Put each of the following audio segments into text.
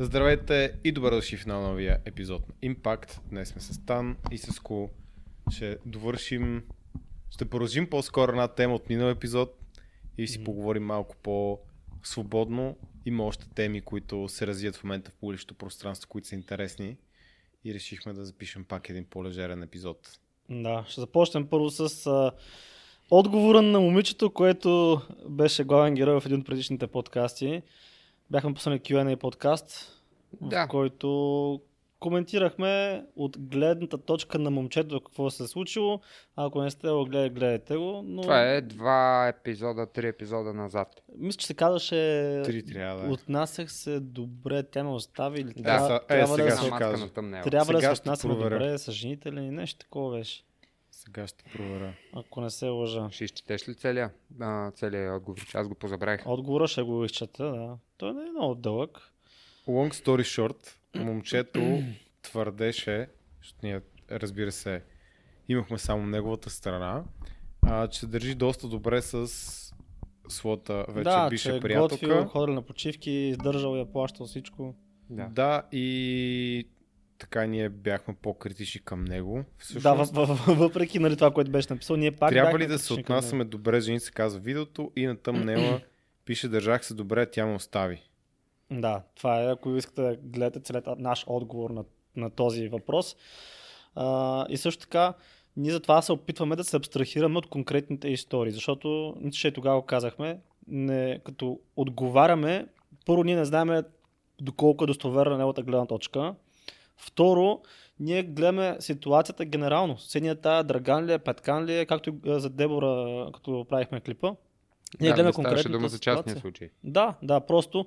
Здравейте и добре дошли в на новия епизод на Impact. Днес сме с Тан и с Ку. Ще довършим, ще продължим по-скоро една тема от минал епизод и си mm. поговорим малко по-свободно. Има още теми, които се развият в момента в публичното пространство, които са интересни и решихме да запишем пак един по-лежерен епизод. Да, ще започнем първо с а, отговора на момичето, което беше главен герой в един от предишните подкасти. Бяхме пуснали Q&A подкаст, да. в който коментирахме от гледната точка на момчето какво се е случило. Ако не сте го гледали, гледайте го. Но... Това е два епизода, три епизода назад. Мисля, че се казваше Три трябва да е. Отнасях се добре, тя ме остави. Или Да, трябва, е, трябва сега да, се, кажа. трябва да Сега се ще отнасяме добре с жените ли, нещо такова беше. Сега ще проверя. Ако не се лъжа. Ще изчетеш ли целия, а, целия отговор? Аз го позабравих. Отговора ще го изчета, да. Той не е много дълъг. Long story short, момчето твърдеше, защото ние, разбира се, имахме само неговата страна, а, че се държи доста добре с своята вече да, бивша че е приятелка. готвил, ходил на почивки, издържал я, плащал всичко. Да. Да, и така ние бяхме по-критични към него. Всъщност, Да, въпреки нали, това, което беше написал, ние пак трябва ли да се отнасяме добре, жени се казва видеото и на тъмнела пише държах се добре, тя ме остави. Да, това е, ако искате да гледате целият наш отговор на, на този въпрос. А, и също така, ние затова се опитваме да се абстрахираме от конкретните истории, защото, че тогава казахме, не, като отговаряме, първо ние не знаем доколко е достоверна неговата гледна точка. Второ, ние гледаме ситуацията генерално. Съседния тая Драган ли е, Петкан ли е, както а, за Дебора, като правихме клипа. Ние да, гледаме конкретната дума за частния ситуация. случай. Да, да, просто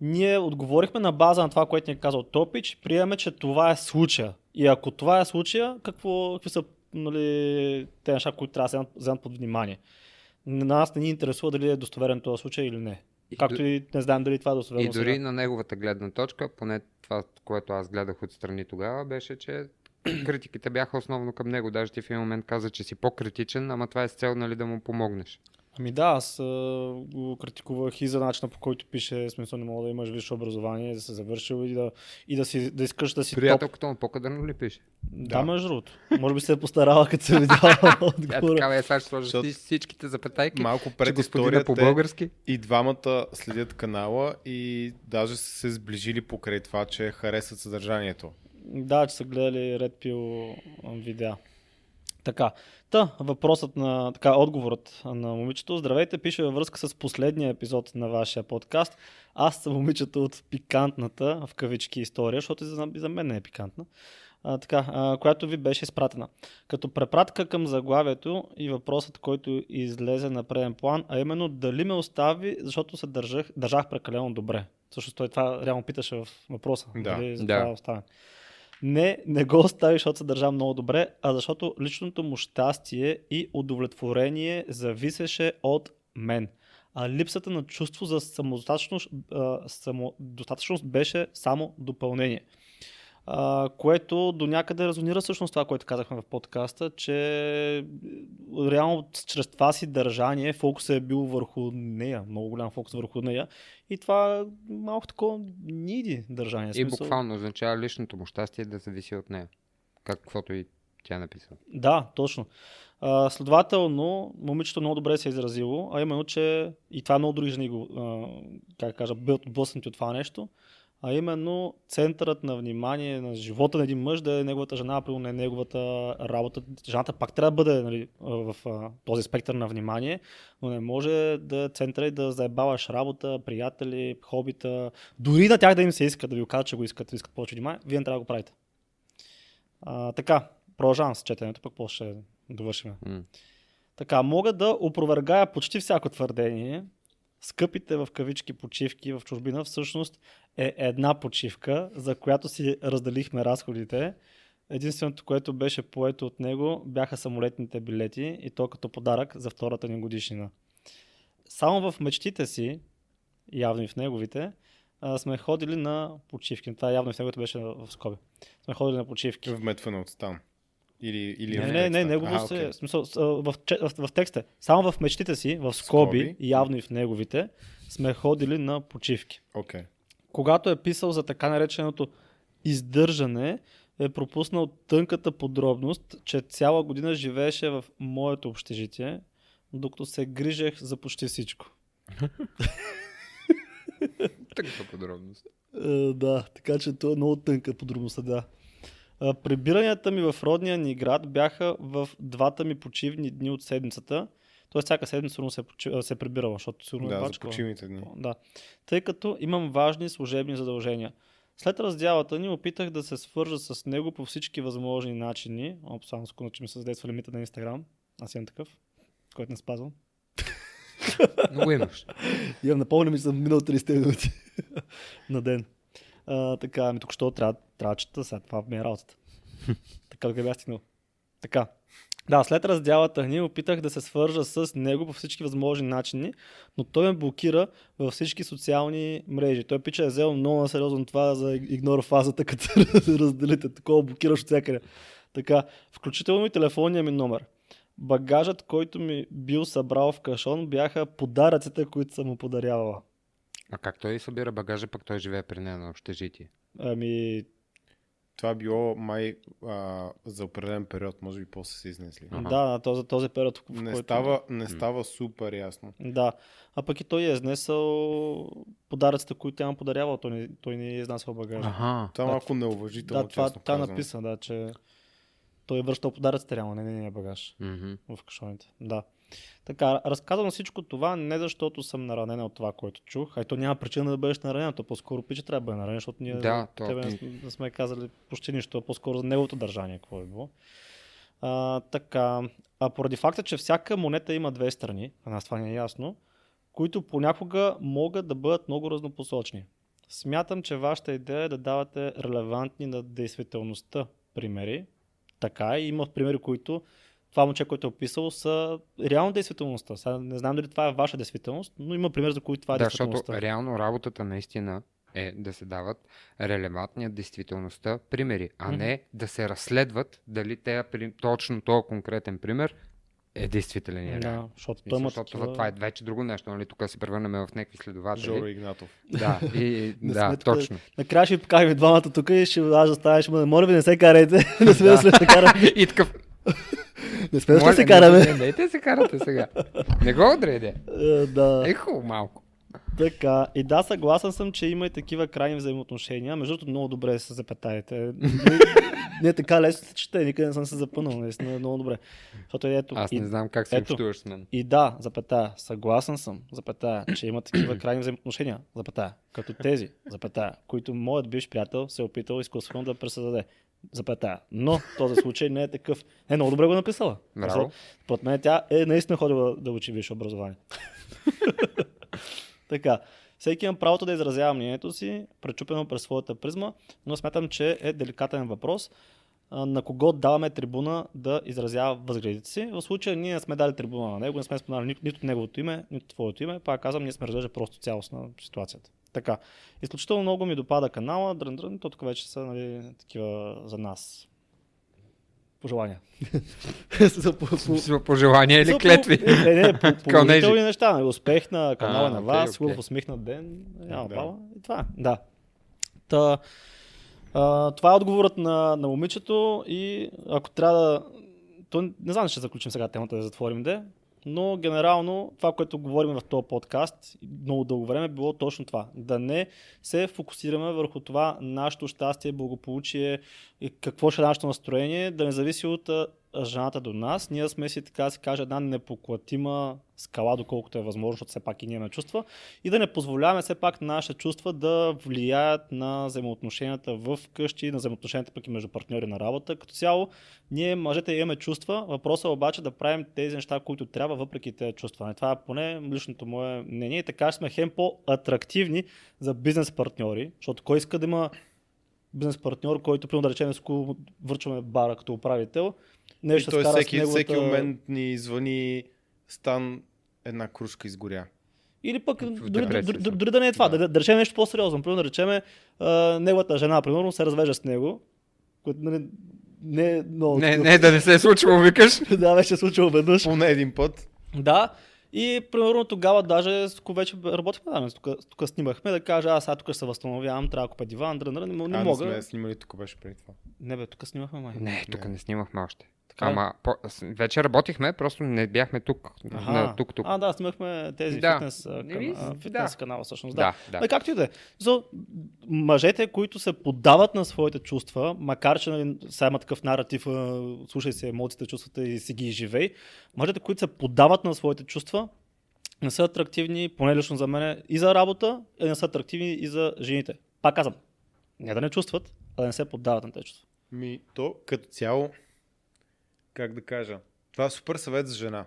ние отговорихме на база на това, което ни е казал Топич, приемаме, че това е случая. И ако това е случая, какво, какви са нали, те неща, които трябва да се вземат- под внимание. На нас не ни интересува дали е достоверен този случай или не. И Както и не знаем дали това е достоверно. И дори сега. на неговата гледна точка, поне това, което аз гледах отстрани тогава, беше, че критиките бяха основно към него. Даже ти в един момент каза, че си по-критичен, ама това е с цел нали, да му помогнеш. Ами да, аз а, го критикувах и за начина по който пише, смисъл не мога да имаш висше образование, да се завършил и да, и да, си, да искаш да си топ. Приятелката му по-кадърно ли пише? Да, между другото. Може би се е постарала, като се е видяла отгоре. такава е, сега ще сложиш Защото- ти всичките запетайки. Малко пред историята по е- български. И двамата следят канала и даже са се сближили покрай това, че харесват съдържанието. Да, че са гледали Red Pill видеа. Така, та, въпросът на, така, отговорът на момичето. Здравейте, пише във връзка с последния епизод на вашия подкаст. Аз съм момичето от пикантната, в кавички, история, защото и за, и за мен не е пикантна, а, така, а, която ви беше изпратена. Като препратка към заглавието и въпросът, който излезе на преден план, а именно дали ме остави, защото се държах, държах прекалено добре. Всъщност той това реално питаше в въпроса. Да. Дали за Да. това оставя. Не, не го остави, защото се държа много добре, а защото личното му щастие и удовлетворение зависеше от мен. А липсата на чувство за самодостатъчност, а, самодостатъчност беше само допълнение. А, което до някъде резонира всъщност това, което казахме в подкаста, че реално чрез това си държание фокусът е бил върху нея, много голям фокус върху нея и това малко такова ниди държание. И буквално означава личното му щастие да зависи от нея. Каквото и тя е написала. Да, точно. А, следователно, момичето много добре се е изразило, а именно, че и това много други жени го, а, как кажа, биват отблъснати от това нещо, а именно центърът на внимание на живота на един мъж да е неговата жена, а не неговата работа. Жената пак трябва да бъде нали, в този спектър на внимание, но не може да е центъра и да заебаваш работа, приятели, хобита, дори на тях да им се иска, да ви кажат, че го искат, да искат повече внимание, вие не трябва да го правите. А, така, продължавам с четенето, пък после ще довършим. М. Така, мога да опровергая почти всяко твърдение. Скъпите в кавички почивки в чужбина всъщност е една почивка, за която си разделихме разходите. Единственото, което беше поето от него, бяха самолетните билети и то като подарък за втората ни годишнина. Само в мечтите си, явно и в неговите, сме ходили на почивки. Това явно и в неговите беше в скоби. Сме ходили на почивки. Вметване от стан. Или, или Не, в не, не, текста? негово А, се, в, смисъл, в, че- в, в текста. Само в мечтите си, в скоби, Скоби. явно и в неговите, сме ходили на почивки. Окей. Когато е писал за така нареченото издържане, е пропуснал тънката подробност, че цяла година живееше в моето общежитие, докато се грижех за почти всичко. Такава подробност. Е, да, така че това е много тънка подробността, да. Прибиранията ми в родния ни град бяха в двата ми почивни дни от седмицата. Тоест всяка седмица сигурно се, е се е прибирала, защото сигурно е Да, за бачкала. почивните дни. Да. Тъй като имам важни служебни задължения. След раздялата ни опитах да се свържа с него по всички възможни начини. О, само секунда, че ми се задейства лимита на Инстаграм. Аз имам такъв, който не спазвам. Много имаш. Имам напълнено ми, че съм минал 30 минути на ден. А, така, ми тук що трябва, трябва да чета сега, това ми е работата. така, къде бях стигнал? Така. Да, след раздялата ни опитах да се свържа с него по всички възможни начини, но той ме блокира във всички социални мрежи. Той пича е взел много на сериозно това за игнор фазата, като разделите. Такова блокираш от всякъде. Така, включително и телефонния ми номер. Багажът, който ми бил събрал в кашон, бяха подаръците, които съм му подарявала. А как той събира багажа, пък той живее при нея на общежитие? Ами, Това било май а, за определен период, може би после се изнесли. Аха. да, на този, този период, в Не, който... става, не става супер ясно. Да, а пък и той е изнесъл подаръците, които тя му подарявала, той не, той не е изнасял багажа. Ага. Това е Да, малко неуважително, да, това, е казано. написано, да, че той е връщал подаръците реално, не нейния багаж Мгм. в кашоните. Да. Така, разказвам всичко това не защото съм наранена от това, което чух, а и то няма причина да бъдеш наранен, то по-скоро пича трябва да бъде наранен, защото ние Да, то- тебе не, сме- не сме казали почти нищо, по-скоро за неговото държание, какво е било. А, така, а поради факта, че всяка монета има две страни, а нас това не е ясно, които понякога могат да бъдат много разнопосочни. Смятам, че вашата идея е да давате релевантни на действителността примери. Така е, има примери, които това момче, което е описало, са реално действителността. Сега не знам дали това е ваша действителност, но има пример, за които това е Да, защото действителността. реално работата наистина е да се дават релевантни от действителността примери, а не да се разследват дали те, точно този конкретен пример е действителен и реален. Да, защото Мисля, има защото такива... това, това е вече друго нещо, нали? Тук се превърнем в някакви следователи. Жоро Игнатов. Да, и, да сме тук- точно. Накрая ще ви покажем и двамата тук и ще аз да ставаш, ма, моля ви, не се карайте. не сме да се караме. и такъв. Не сме да се караме. Не, не, се карате сега. Не го отреде. Е, Да. Е хубаво малко. Така, и да, съгласен съм, че има и такива крайни взаимоотношения. Между другото, много добре се запетаете. Не, не е така лесно се чете, никъде не съм се запънал, наистина е много добре. Защото ето, Аз и, не знам как се ето. общуваш с мен. и да, запетая, съгласен съм, запетая, че има такива крайни взаимоотношения, запетая, като тези, запетая, които моят бивш приятел се е опитал изкуствено да пресъздаде. Запетая. Но този случай не е такъв. Е, много добре го е написала. Браво. Според мен тя е наистина ходила да учи висше образование. така. Всеки има правото да изразява мнението си, пречупено през своята призма, но смятам, че е деликатен въпрос на кого даваме трибуна да изразява възгледите си. В случая ние не сме дали трибуна на него, не сме споменали нито неговото име, нито твоето име. Пак казвам, ние сме разглеждали просто цялостна ситуацията. Така. Изключително много ми допада канала, дрън, дрън, то тук вече са нали, такива за нас. Пожелания. За по- по- пожелания или клетви? Не, не, по, положителни неща. Нали, успех на канала А, на вас, окей. хубав усмихнат ден, няма Да. баба. И това, да. Та, а, това е отговорът на, на момичето и ако трябва да... То, не знам, ще заключим сега темата да затворим де, но генерално това, което говорим в този подкаст много дълго време, е било точно това. Да не се фокусираме върху това нашето щастие, благополучие какво ще е нашето настроение, да не зависи от жената до нас. Ние сме си, така да се каже, една непоклатима скала, доколкото е възможно, защото все пак и ние имаме чувства. И да не позволяваме все пак нашите чувства да влияят на взаимоотношенията в къщи, на взаимоотношенията пък и между партньори на работа. Като цяло, ние мъжете имаме чувства, въпросът е обаче да правим тези неща, които трябва, въпреки тези чувства. Това е поне личното мое мнение. И така сме хем по-атрактивни за бизнес партньори, защото кой иска да има бизнес партньор, който, примерно да речем, с кого върчваме бара като управител, И нещо той скара всеки, с неговата... всеки момент ни звъни Стан една кружка изгоря. Или пък дори, дори, дори, да не е това, Да. да, да, речем нещо по-сериозно. Примерно да речем а, неговата жена, примерно, се развежда с него, което нали, не е много... Не, не, да не се е случило, викаш. да, беше се случило веднъж. Поне един път. Да, И примерно тогава даже вече работихме, да, тук, тук снимахме, да кажа, аз сега тук се възстановявам, трябва да купя диван, дрън, дрън, не, не а, мога. не сме снимали тук беше преди това. Не бе, тук снимахме май. Не, тук Не. не снимахме още. Така? Ама по, вече работихме, просто не бяхме тук. На, тук, тук. А, да, снимахме тези Да. фитнес, а, кана, а, да. фитнес канала всъщност. Да. да, да. Да. както и да е. За мъжете, които се поддават на своите чувства, макар че нали, сега има такъв наратив, слушай се емоциите, чувствата и си ги живей, мъжете, които се поддават на своите чувства, не са атрактивни, поне лично за мен, и за работа, и не са атрактивни и за жените. Пак казвам, не да не чувстват, а да не се поддават на тези чувства. Ми, то като цяло, как да кажа, това е супер съвет за жена.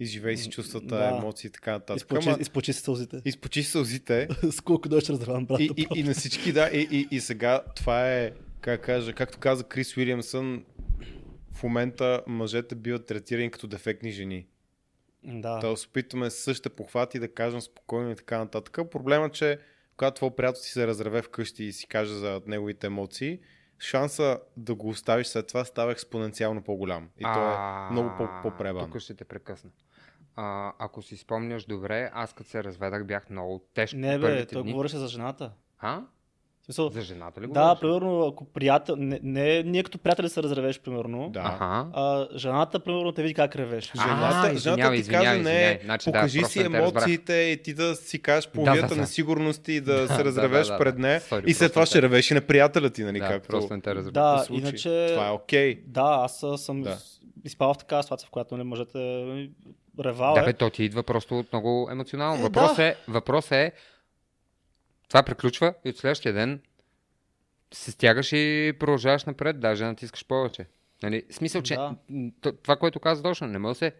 Изживей си чувствата, Да. емоции и така нататък. Изпочи, Ама, изпочи си сълзите. изпочи си сълзите С колко дойде разравам брата. и, и, и, на всички, да, и, и, и сега това е, как кажа, както каза Крис Уилямсън, в момента мъжете биват третирани като дефектни жени. Да. Да се опитваме същите похвати да кажем спокойно и така нататък. Проблемът, че когато твой приятел си се разреве вкъщи и си каже за неговите емоции, шанса да го оставиш след това става експоненциално по-голям. И то е много по- по-пребано. Тук ще те прекъсна. А, ако си спомняш добре, аз като се разведах бях много тежко. Не бе, той дни. говореше за жената. А? Смисъл, За жената ли Да, говориш? примерно, ако приятел, не, не ние като приятели се разревеш, примерно, Да. Аха. а жената, примерно, те види как ревеш. А, Жената, извинявай, жената ти извинявай, каже, не, извинявай. Значи, да, покажи просто си не емоциите и ти да си кажеш Да, половията да, да. несигурности и да, Да, се да, разревеш да, да. пред нея. Sorry, и след това не ще ревеш и на приятеля ти, нали? Да, както просто не те разбрах. Да, иначе... Това е окей. Да, аз а, съм Да. да. изпал в такава ситуация, в която нали, мъжете ревал Да, е. бе, то ти идва просто от много емоционално. Е, Въпрос, да. е, въпрос е, това приключва и от следващия ден се стягаш и продължаваш напред, даже натискаш повече. Нали? Смисъл, че Да. това, което каза точно, не може да се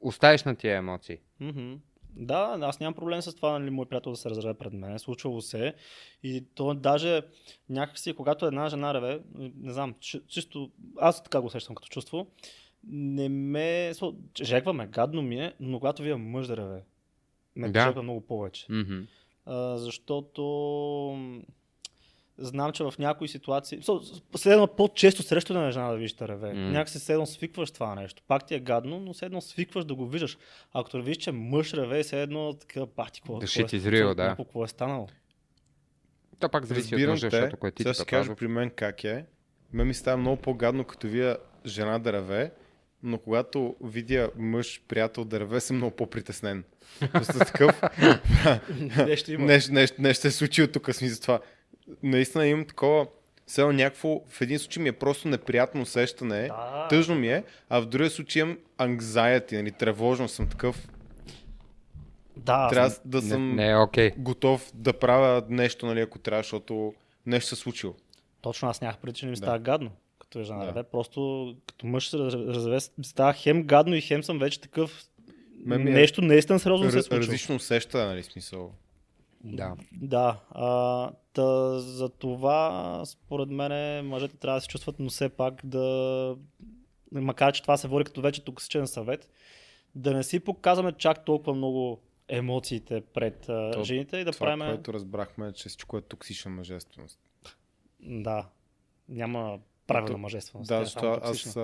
оставиш на тия емоции. Мгм. Да, аз нямам проблем с това, нали, мой приятел да се разреве пред мен. Случвало се. И то даже някакси, когато една жена реве, не знам, чи- чисто, аз така го усещам като чувство, не ме, со- жегва ме, гадно ми е, но когато вие мъж да реве, ме Да. жегва много повече. Мгм. А, защото знам, че в някои ситуации, следно по-често срещу на жена да виждаш да реве. М. Някакси седно свикваш това нещо. Пак ти е гадно, но седно свикваш да го виждаш. А като видиш, че мъж реве, все едно така, пах ти, какво, Да is real, да. някакво, какво е станало. То пак зависи от Разбирам мъжа, те. защото кое ти Сега ще кажа при мен как е. Ме ми става много по-гадно, като вия жена да реве, но когато видя мъж, приятел да реве, съм много по-притеснен. Просто такъв, Нещо има. нещо, нещо, нещо се е случило тук с ми за това. Наистина имам такова, все някакво, в един случай ми е просто неприятно усещане, Да. тъжно ми е, а в другия случай имам anxiety, нали, тревожно съм такъв. Да, Трябва съм- да съм Не, не окей. готов да правя нещо, нали, ако трябва, защото нещо се е случило. точно аз нямах преди, че не ми Да. става гадно. Като е жена Да. реве, просто като мъж се раз- разреве, ми става хем гадно и хем съм вече такъв Ме ми е нещо наистина сериозно се е случило. различно усеща, нали, смисъл. Да. Да, а, та, за това според мен мъжете трябва да се чувстват, но все пак да, макар че това се води като вече токсичен съвет, да не си показваме чак толкова много емоциите пред То- жените и да Това, правим... което разбрахме, е, че всичко е токсична мъжественост. Да, няма правилна То- мъжественост. Да, е защото аз,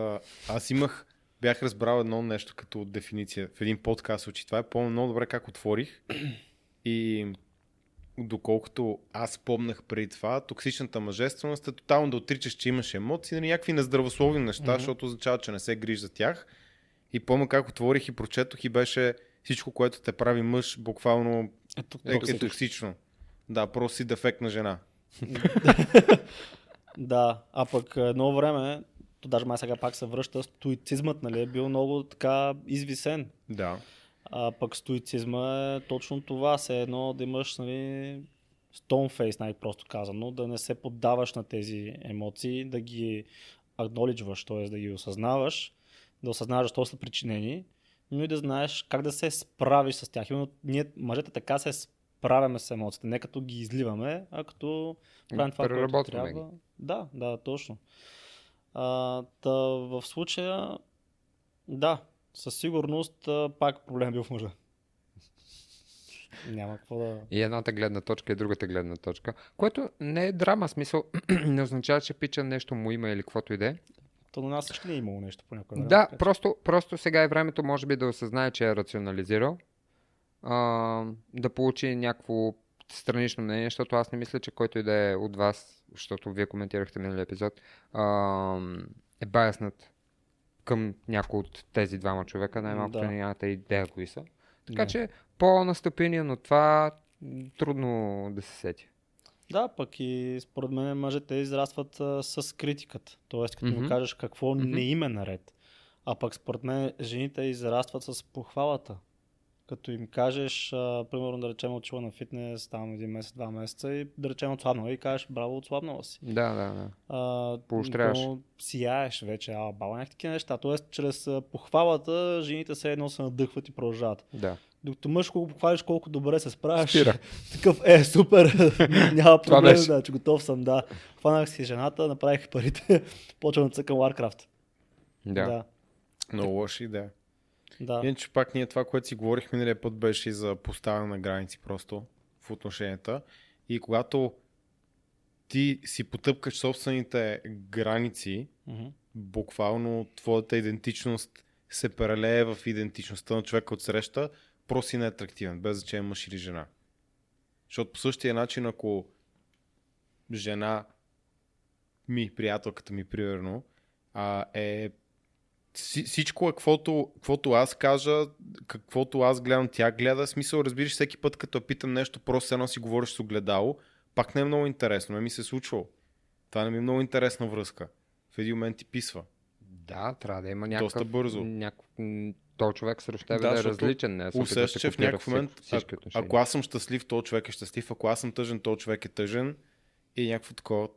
аз имах, бях разбрал едно нещо като дефиниция в един подкаст, че това е помня много добре как отворих и доколкото аз помнах преди това, токсичната мъжественост е тотално да отричаш, че имаш емоции, нали, някакви нездравословни неща, Мгм. защото означава, че не се грижи за тях. И помня как отворих и прочетох и беше всичко, което те прави мъж, буквално Ето, е, е токсично. Да, просто си дефектна жена. Да, а пък едно време, то даже май сега пак се връща, стоицизмът нали, е бил много така извисен. Да. А пък стоицизма е точно това, все едно да имаш нали, stone face, най-просто казано, да не се поддаваш на тези емоции, да ги acknowledgeваш, т.е. да ги осъзнаваш, да осъзнаваш защо са причинени, но и да знаеш как да се справиш с тях. Именно ние, мъжете, така се справяме с емоциите, не като ги изливаме, а като правим това, което трябва. Да, да, точно. А, та, в случая, да, със сигурност пак проблем е бил в мъжа. Няма какво да... И едната гледна точка и другата гледна точка, което не е драма, смисъл не означава, че пича нещо му има или каквото и да е. То на нас всички не е имало нещо по някой. Да, просто, просто сега е времето, може би, да осъзнае, че е рационализирал, а, да получи някакво странично мнение, защото аз не мисля, че който и да е от вас, защото вие коментирахте миналия епизод, а, е баяснат към някой от тези двама човека, най-малкото Да. нямате идея кои са. Така Да. че по-настъпение от това трудно да се сети. Да, пък и според мен мъжете израстват а, с критиката. Тоест, като Мгм. им кажеш какво Мгм. не им е наред. А пък според мен жените израстват с похвалата. Като им кажеш, а, примерно да речем отчила на фитнес, там един месец, два месеца и да речем отслабнала и кажеш браво, отслабнала си. Да, да, да. А, Поощряваш. но Сияеш вече, а баба някакви такива неща. Тоест, чрез похвалата жените се едно се надъхват и продължават. да. Докато мъж, колко похвалиш, колко добре се справяш. Спира. Такъв, е, супер, няма проблем, да, че готов съм, да. Хванах си жената, направих парите, почвам да цъкам Warcraft. Да. да. Много лоша идея. Да. Иначе пак ние това, което си говорих миналия път, беше за поставяне на граници просто в отношенията. И когато ти си потъпкаш собствените граници, Мгм. буквално твоята идентичност се прелее в идентичността на човека от среща, просто си неатрактивен, без значение мъж или жена. Защото по същия начин, ако жена ми, приятелката ми, примерно, а, е всичко е каквото, каквото аз кажа, каквото аз гледам, тя гледа. Смисъл, разбираш, всеки път, като питам нещо, просто едно си говориш с огледало, пак не е много интересно. Не ми се е случвало. Това не ми е много интересна връзка. В един момент ти писва. Да, трябва да има някакъв... Доста бързо. Някакъв... м, Той човек срещу теб Да, е различен. Не, да Усещаш, се че в някакъв момент, ако, аз съм щастлив, то човек е щастлив. Ако аз съм тъжен, то човек е тъжен. И някакво такова.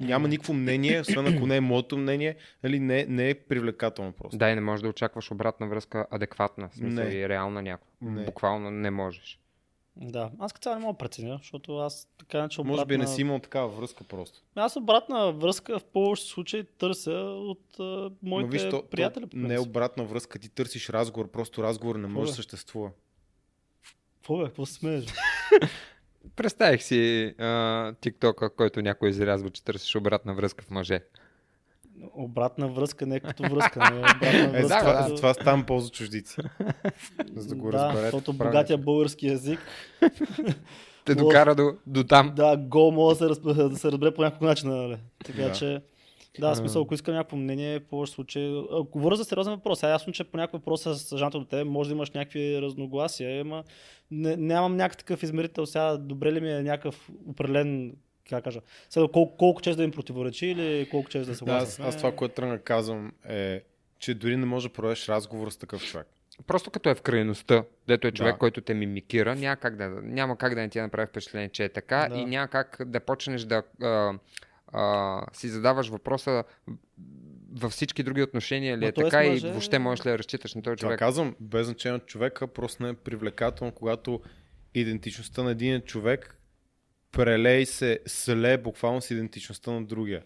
Няма никакво мнение, освен ако не е моето мнение, нали, не, не е привлекателно просто. Да, и не можеш да очакваш обратна връзка адекватна, в смисъл Не. и реална някаква. Не. Буквално не можеш. да. Аз като цяло не мога да преценя, защото аз така иначе Може би не обратна- си имал такава връзка просто. Аз обратна връзка в повечето случаи търся от а, Но моите виж, то, приятели. то не е обратна връзка, ти търсиш разговор, просто разговор не може да бе? съществува. Какво бе, какво смееш? Представих си тиктока, който някой изрязва, че търсиш обратна връзка в мъже. Обратна връзка, не като връзка. Не, обратна Е, връзка, затова, като- затова ставам полза чуждици. За да го да, разберете. защото правилно. богатия български язик, Те докара до, до там. да, гол може да се, разбере, да се разбере по някакъв начин. Нали? Така Да. че, да, в смисъл, ако искам някакво мнение, случаи. Ако говоря за сериозен въпрос, а ясно, че по някакъв въпрос с жената до теб може да имаш някакви разногласия, ама не, нямам някакъв измерител сега, добре ли ми е някакъв определен как кажа, сега, колко, колко често да им противоречи или колко често да се Да, аз, аз това, което тръгна да казвам е, че дори не можеш да проведеш разговор с такъв човек. Просто като е в крайността, дето е човек, Да. който те мимикира, няма как да, няма как да не ти направи впечатление, че е така Да. и няма как да почнеш да а, а, си задаваш въпроса във всички други отношения ли е така и мъже- въобще можеш ли да разчиташ на този Това човек. казвам, без значение от човека, просто не е привлекателно, когато идентичността на един човек прелей се слее буквално с идентичността на другия.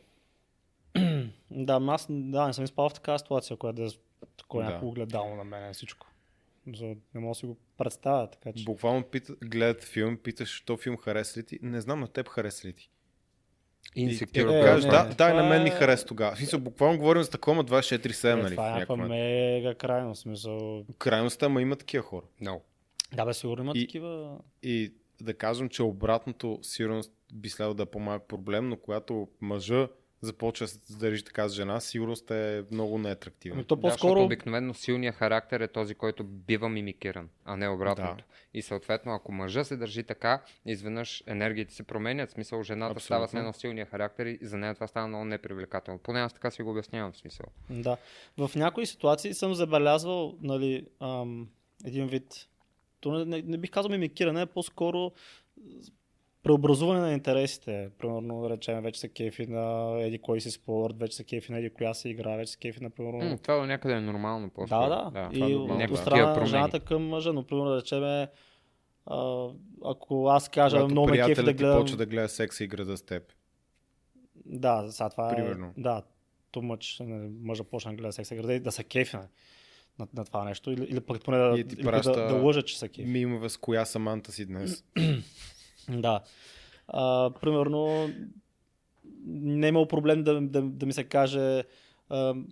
Да, аз да, не съм изпал в такава ситуация, която да е такова Да. някакво огледало на мен всичко. За, не мога да си го представя, така че. Буквално пита, гледат филм, питаш, то филм хареса ли ти? Не знам на теб хареса ли ти. И, Insecure Е, е, кажеш, да, не, да, на мен ми е- хареса тогава. В смисъл, буквално говорим за такова 24-7, Е, нали? това е някаква мега крайно смисъл. Крайността, ама има такива хора. No. Да, бе, сигурно има И- такива. И да кажем, че обратното сигурно би следвало да е по-малък проблем, но когато мъжа започва да се държи така с жена, сигурно е много неатрактивен. Ами то Да, защото по-скоро. обикновено силният характер е този, който бива мимикиран, а не обратното. Да. И съответно, ако мъжа се държи така, изведнъж енергиите се променят, в смисъл жената става с Абсолютно. едно силния характер и за нея това става много непривлекателно. Поне аз така си го обяснявам в смисъл. Да. В някои ситуации съм забелязвал, нали, ам, един вид. То не, не, не бих казал мимикиране, по-скоро преобразуване на интересите. Примерно, да речем, вече са кефи на еди кой си спорт, вече са кефи на еди коя си игра, вече са кефи на примерно. М, това до някъде е нормално. Да, По-скоро. да. това И е от, Някакви страна на жената към мъжа, но примерно да речем, а, ако аз кажа Когато много ме кефи да гледам... почва да гледа секса и града с теб. Да, сега това Примерно. е... Да, ту мъч, нали, мъжа почна да гледа секса града и да се кефи на, на, на това нещо. Или, или пък поне да, или праща да, да лъжа, че са кефи. Мимове с коя саманта си днес. Да. А, примерно, не е имал проблем да, да, да ми се каже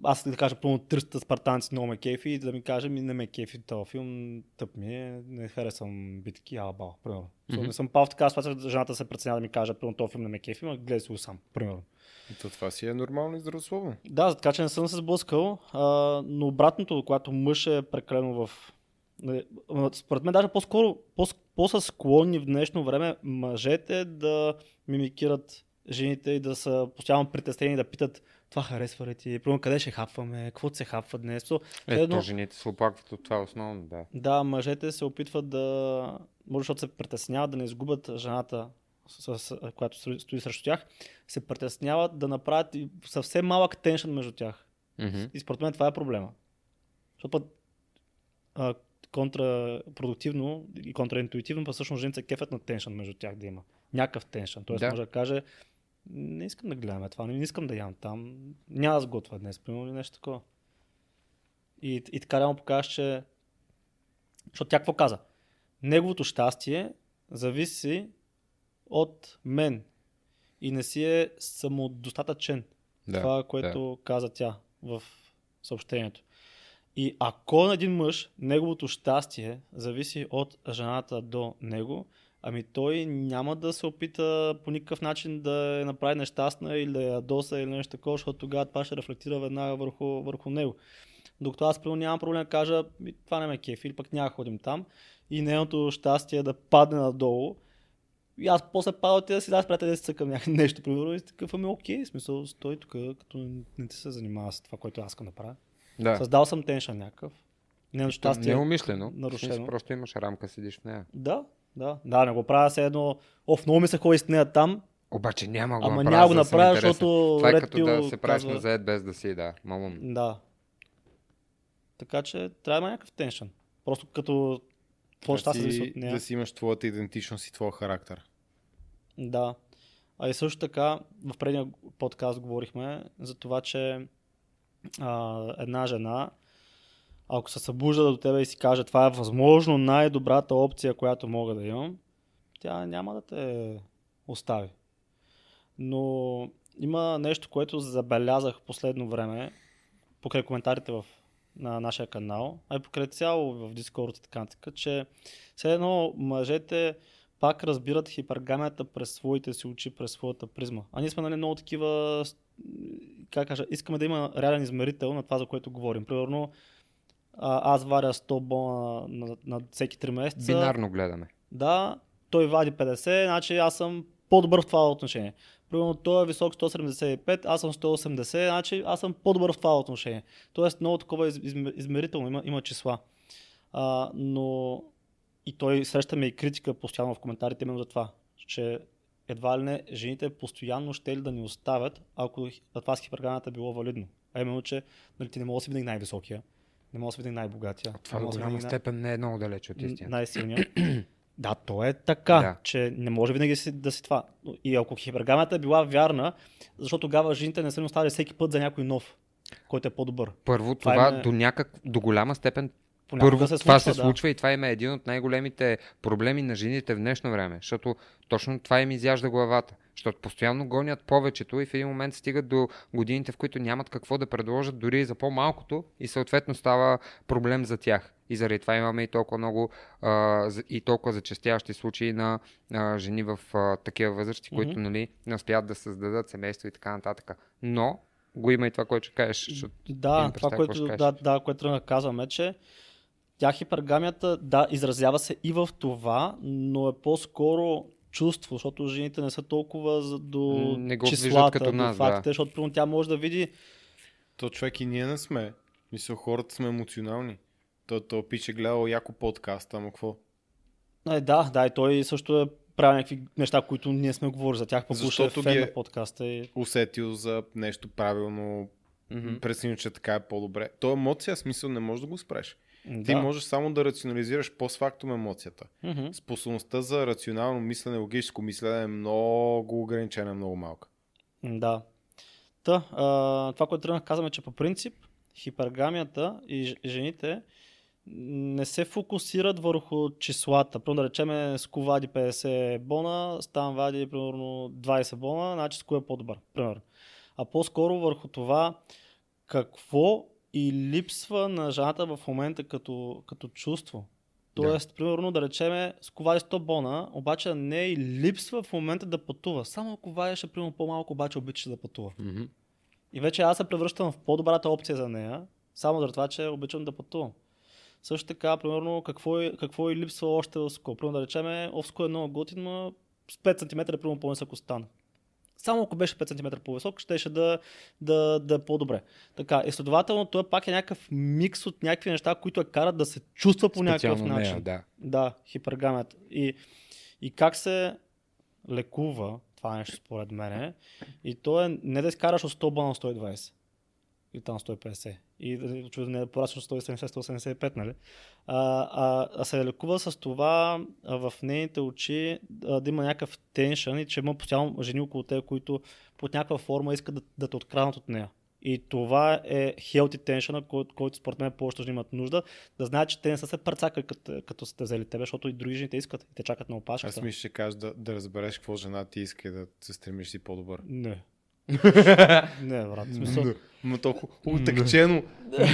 аз да кажа пълно 300 спартанци много ме кефи и да ми каже ми не ме кефи този филм, тъп ми е, не харесвам битки, а бал, примерно. Mm-hmm. Не съм пал в така ситуация, жената се преценява да ми каже, пълно този филм не ме кефи, но гледай си го сам, примерно. То това си е нормално и здравословно. Да, така че не съм се сблъскал, а, но обратното, когато мъж е прекалено в според мен даже по-скоро, по-са склонни в днешно време мъжете да мимикират жените и да са постоянно притеснени да питат това харесва ли ти, примерно къде ще хапваме, какво се хапва днес. Ето, едно... жените се оплакват от това основно, да. Да, мъжете се опитват да, може защото се притесняват да не изгубят жената, с, с, която стои срещу тях, се притесняват да направят съвсем малък теншън между тях. Mm-hmm. И според мен това е проблема. Защото а, контрапродуктивно и контраинтуитивно, па всъщност жените се кефят на теншън между тях да има. Някакъв теншън. Тоест да. може да каже, не искам да гледаме това, не искам да ям там, няма да сготвя днес, примерно или нещо такова. И, и така да му покажеш, че... Защото тя какво каза? Неговото щастие зависи от мен и не си е самодостатъчен. Да, това, което да. каза тя в съобщението. И ако на един мъж неговото щастие зависи от жената до него, ами той няма да се опита по никакъв начин да я направи нещастна или да я доса или нещо такова, защото тогава това ще рефлектира веднага върху, върху него. Докато аз примерно нямам проблем да кажа, това не ме кефи или пък няма да ходим там и нейното щастие да падне надолу. И аз после падал ти да си даш приятел да си цъкам нещо, примерно, и такъв ами окей, смисъл, стой тук, като не ти се занимава с това, което аз искам да правя. Да. Създал съм теншън някакъв. Не, щастие, не е умишлено. Нарушено. Просто имаш рамка, седиш в нея. Да, да, да, не го правя се едно, оф, много ми се ходи с нея там. Обаче няма го Ама няма го направя, защото Това е като да се правиш казва... на заед без да си, да, малум. Да. Така че трябва да има някакъв теншън. Просто като какво ще си, от нея. Да си имаш твоята идентичност и твоя характер. Да. А и също така, в предния подкаст говорихме за това, че а, една жена ако се събужда до тебе и си каже това е възможно най-добрата опция, която мога да имам, тя няма да те остави. Но има нещо, което забелязах последно време, покрай коментарите в, на нашия канал, а и покрай цяло в Дискорд и така, така че все едно мъжете пак разбират хипергамията през своите си очи, през своята призма. А ние сме нали, много такива, как кажа, искаме да има реален измерител на това, за което говорим. Примерно, а, аз варя 100 бона на, на, на всеки 3 месеца. Бинарно гледаме. Да, той вади 50, значи аз съм по-добър в това отношение. Примерно той е висок 175, аз съм 180, значи аз съм по-добър в това отношение. Тоест много такова из, из, измерително има, има числа. А, но и той среща ме и критика постоянно в коментарите именно за това, че едва ли не жените постоянно ще ли да ни оставят, ако това с хипергамата било валидно. А именно, че нали, ти не можеш да си винаги най-високия не може да се види най-богатия. Това до голяма да степен не е много далеч от истина. Най-силният. да, то е така, да. че не може винаги да си, да си това. И ако хипергамата е била вярна, защо тогава жените не са ни оставили всеки път за някой нов, който е по-добър. Първо, това, това е... до, някак, до голяма степен Първо, се случва, това се случва да. и това има е един от най-големите проблеми на жените в днешно време, защото точно това им изяжда главата. Защото постоянно гонят повечето и в един момент стигат до годините, в които нямат какво да предложат дори и за по-малкото и съответно става проблем за тях. И заради това имаме и толкова много а, и толкова зачастяващи случаи на а, жени в а, такива възрасти, mm-hmm. които нали, не успяват да създадат семейство и така нататък. Но го има и това, което ще кажеш. Да, това, което, да, да, което казваме, че тя хипергамията, да, изразява се и в това, но е по-скоро чувство, защото жените не са толкова за до не го числата, като нас, до фактите, да. защото тя може да види... То човек и ние не сме. Мисля, хората сме емоционални. То, то пиче гледал яко подкаст, ама какво? Е, да, да, и той също е правил някакви неща, които ние сме говорили за тях, пък е фен е на подкаста. И... Усетил за нещо правилно, mm-hmm. преценил, че така е по-добре. То емоция, смисъл, не можеш да го спреш. Да. Ти можеш само да рационализираш постфактум емоцията. Mm-hmm. Способността за рационално мислене, логическо мислене е много ограничена, много малка. Да. Та, а, това, което да казваме, че по принцип хипергамията и жените не се фокусират върху числата. Примерно да речеме Ску вади 50 бона, Стан вади примерно 20 бона, значи Ску е по-добър. Примерно. А по-скоро върху това какво и липсва на жената в момента като, като чувство. Тоест, да. примерно, да речеме, сковади 100 бона, обаче не и липсва в момента да пътува. Само ако вадеше, примерно, по-малко, обаче обичаше да пътува. Мгм. И вече аз се превръщам в по-добрата опция за нея, само заради това, че обичам да пътувам. Също така, примерно, какво, е, какво и липсва още Ско. Примерно да речем, Овско е много готин, но с 5 см е примерно по-високо стана. Само ако беше 5 см по-висок, щеше да, да, да е по-добре. Така, и следователно, той пак е някакъв микс от някакви неща, които я карат да се чувства по някакъв Специално начин. нея, да. Да, хипергамията. И, и как се лекува това нещо според мен и то е не да изкараш от 100 бона на 120 или там 150 и да очевидно не порасне от 170-175, нали? А, а, а се лекува с това а, в нейните очи а, да има някакъв теншън и че има постоянно жени около те, които под някаква форма искат да, да те откранат от нея. И това е healthy tension, който, който според мен повечето жени имат нужда, да знаят, че те не са се прецакали като, като са те взели тебе, защото и други жени те искат и те чакат на опашката. Аз мисля, ще кажа да, да разбереш какво жена ти иска и да се стремиш си по-добър. Не. Не, брат. В Смисъл, Ма толкова утекчено,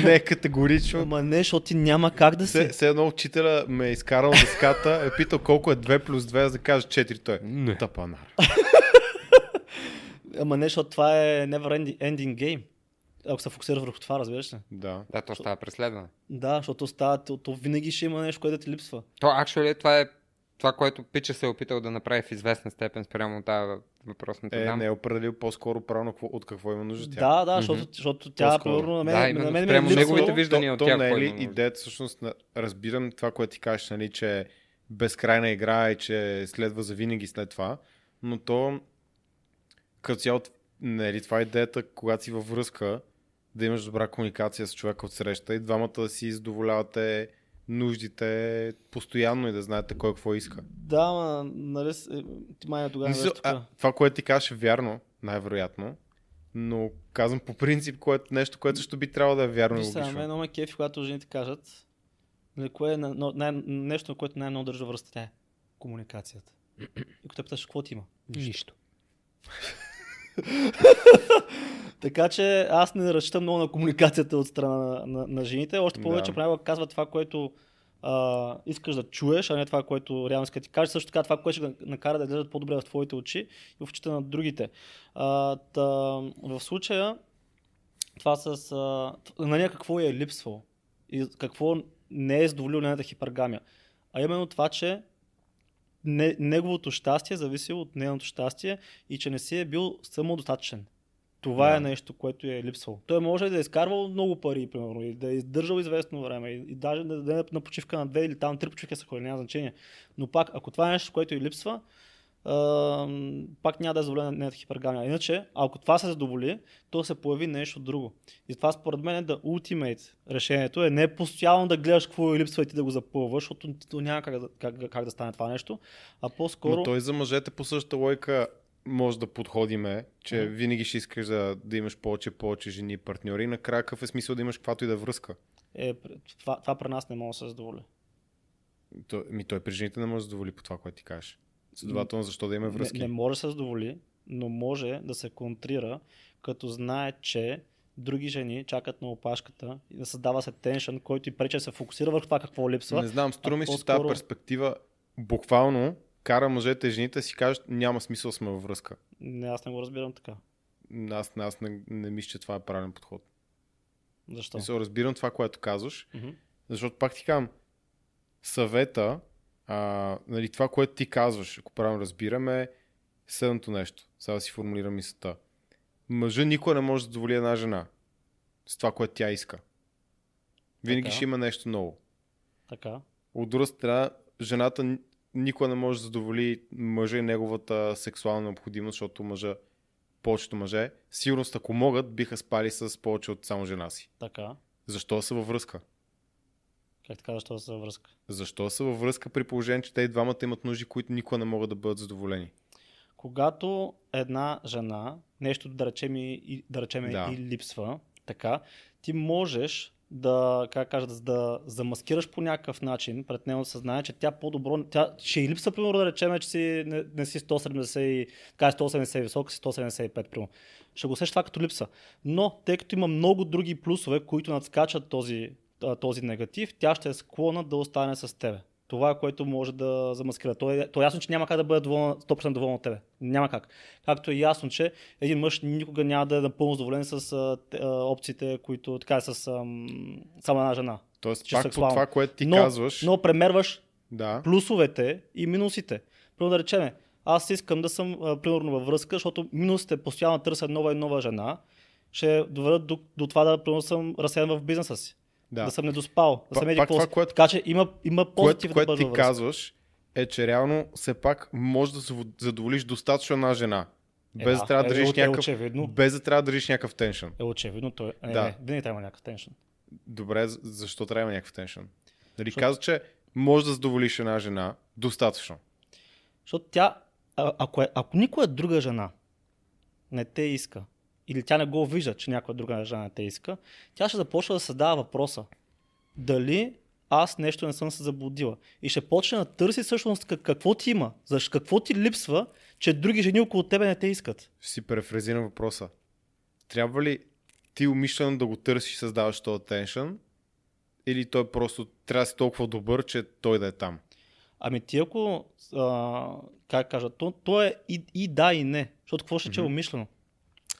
не категорично. Ама не, защото ти няма как да се... все едно учителя ме е изкарал дъската, е питал колко е 2 плюс 2, за да каже 4 той. Не. Тапанар. Ама не, защото това е never ending, ending game. Ако се фокусира върху това, разбираш ли? Да. Да, то става преследване. Да, защото става, то, то винаги ще има нещо, което да ти липсва. То, actually, това е това, което Пича се е опитал да направи в известна степен спрямо тази въпросната Е, дама. не е определил по-скоро правилно от какво има нужда тя. Да, да, защото, защото тя, По-скоро. примерно, на мен, Да, на именно мен ми е спрямо липсва- неговите то, виждания то, от то тях, не е ли идеята, всъщност, на, разбирам това, което ти кажеш, нали, че е безкрайна игра и че следва за винаги след това, но то като цяло, не е ли това идеята, когато си във връзка, да имаш добра комуникация с човека от среща и двамата да си задоволявате нуждите постоянно и да знаете кой какво иска. Да, ма, нали, е, ти май тогава а, това, което ти кажеш е вярно, най-вероятно, но казвам по принцип което, нещо, което също би трябвало да е вярно Виж сега, мен ме кефи, когато жените кажат, нали, кое е на, най, нещо, на което най-много държа връзка, тя е комуникацията. И като те питаш, какво ти има? Нищо. Така че аз не разчитам много на комуникацията от страна на, на, на жените. Още повече Да. правило казва това, което а, искаш да чуеш, а не това, което реално иска ти кажеш. Също така това, което ще накара да гледат по-добре в твоите очи и в очите на другите. А, та, в случая това с а, на нея какво е липсвало и какво не е задоволило нейната хипергамия. А именно това, че не, неговото щастие зависи от нейното щастие и че не си е бил самодостатъчен. Това Да. е нещо, което е липсвало. Той може да е изкарвал много пари, примерно, и да е издържал известно време, и, и даже да е на почивка на две или там три почивки са ходили, няма значение. Но пак, ако това е нещо, което и липсва, пак няма да е задоволена нейната хипергамия. Иначе, ако това се задоволи, то се появи нещо друго. И това според мен е да ultimate решението е не постоянно да гледаш какво и липсва и ти да го запълваш, защото то няма как да, как, как да стане това нещо, а по-скоро... Но той за мъжете по същата лойка може да подходиме, че Мгм. винаги ще искаш да, да имаш повече, повече жени партньори. И накрая какъв е смисъл да имаш каквато и да е връзка? е, това, това при нас не може да се задоволи. То, ми той при жените не може да задоволи по това, което ти кажеш. Следователно, защо да има връзки? Не, не може да се задоволи, но може да се контрира, като знае, че други жени чакат на опашката и да създава се теншън, който и пречи да се фокусира върху това какво липсва. Не знам, струва ми по-скоро- тази перспектива буквално кара мъжете и жените си кажат, няма смисъл сме във връзка. Не, аз не го разбирам така. Аз, аз не, не мисля, че това е правилен подход. Защо? Мисъл, разбирам това, което казваш, Мгм. защото пак ти казвам, съвета, а, нали, това, което ти казваш, ако правилно разбираме, следното нещо. Сега да си формулирам мисълта. Мъжа никога не може да задоволи една жена с това, което тя иска. Винаги Така. ще има нещо ново. Така. От друга страна, жената никога не може да задоволи мъжа и неговата сексуална необходимост, защото мъжа, повечето мъже, сигурност ако могат, биха спали с повече от само жена си. Така. Защо са във връзка? Как така, защо са връзка? Защо са във връзка при положение, че те и двамата имат нужди, които никога не могат да бъдат задоволени? Когато една жена, нещо да речем и, да речем Да. и липсва, така, ти можеш да, как кажа, да, замаскираш по някакъв начин пред нейното съзнание, че тя по-добро, тя ще и липса, примерно, да речем, че си, не, не си 170, така 170 висок, си 175, примерно. Ще го усеща това като липса. Но, тъй като има много други плюсове, които надскачат този, този негатив, тя ще е склонна да остане с тебе. Това е което може да замаскира. То е, то е ясно, че няма как да бъде доволна, 100% доволен от тебе. Няма как. Както е ясно, че един мъж никога няма да е напълно задоволен с а, те- а, опциите, които така е с ам, само една жена. Тоест, Чисто пак по това, което ти но, казваш, но премерваш да, плюсовете и минусите. Примерно да речем, аз искам да съм а, примерно във връзка, защото минусите постоянно търся нова и нова жена, ще доведат до, до това да примерно съм разсеян в бизнеса си. Да. Да, да съм недоспал, да съм еди това, което- Така че има, има което, позитив да което ти връзка. казваш е, че реално все пак може да се задоволиш достатъчно една жена. Без Е, да трябва да е, държиш е, е някакъв, очевидно. без да трябва да държиш някакъв теншън. Е очевидно, той е, Да. да. винаги трябва да някакъв теншън. Добре, защо трябва да някакъв теншън? Нали Защото- каза, че може да задоволиш една жена достатъчно. Защото тя, а, ако, е, ако никоя друга жена не те иска, или тя не го вижда, че някоя друга жена те иска, тя ще започва да създава въпроса. Дали аз нещо не съм се заблудила. И ще почне да търси всъщност как- какво ти има, защо какво ти липсва, че други жени около тебе не те искат. Ще си префразирам въпроса. Трябва ли ти умишлено да го търсиш и създаваш този теншън? Или той просто трябва да си толкова добър, че той да е там? Ами ти ако, а, как кажа, то, то е и, и да и не. Защото какво ще че е умишлено?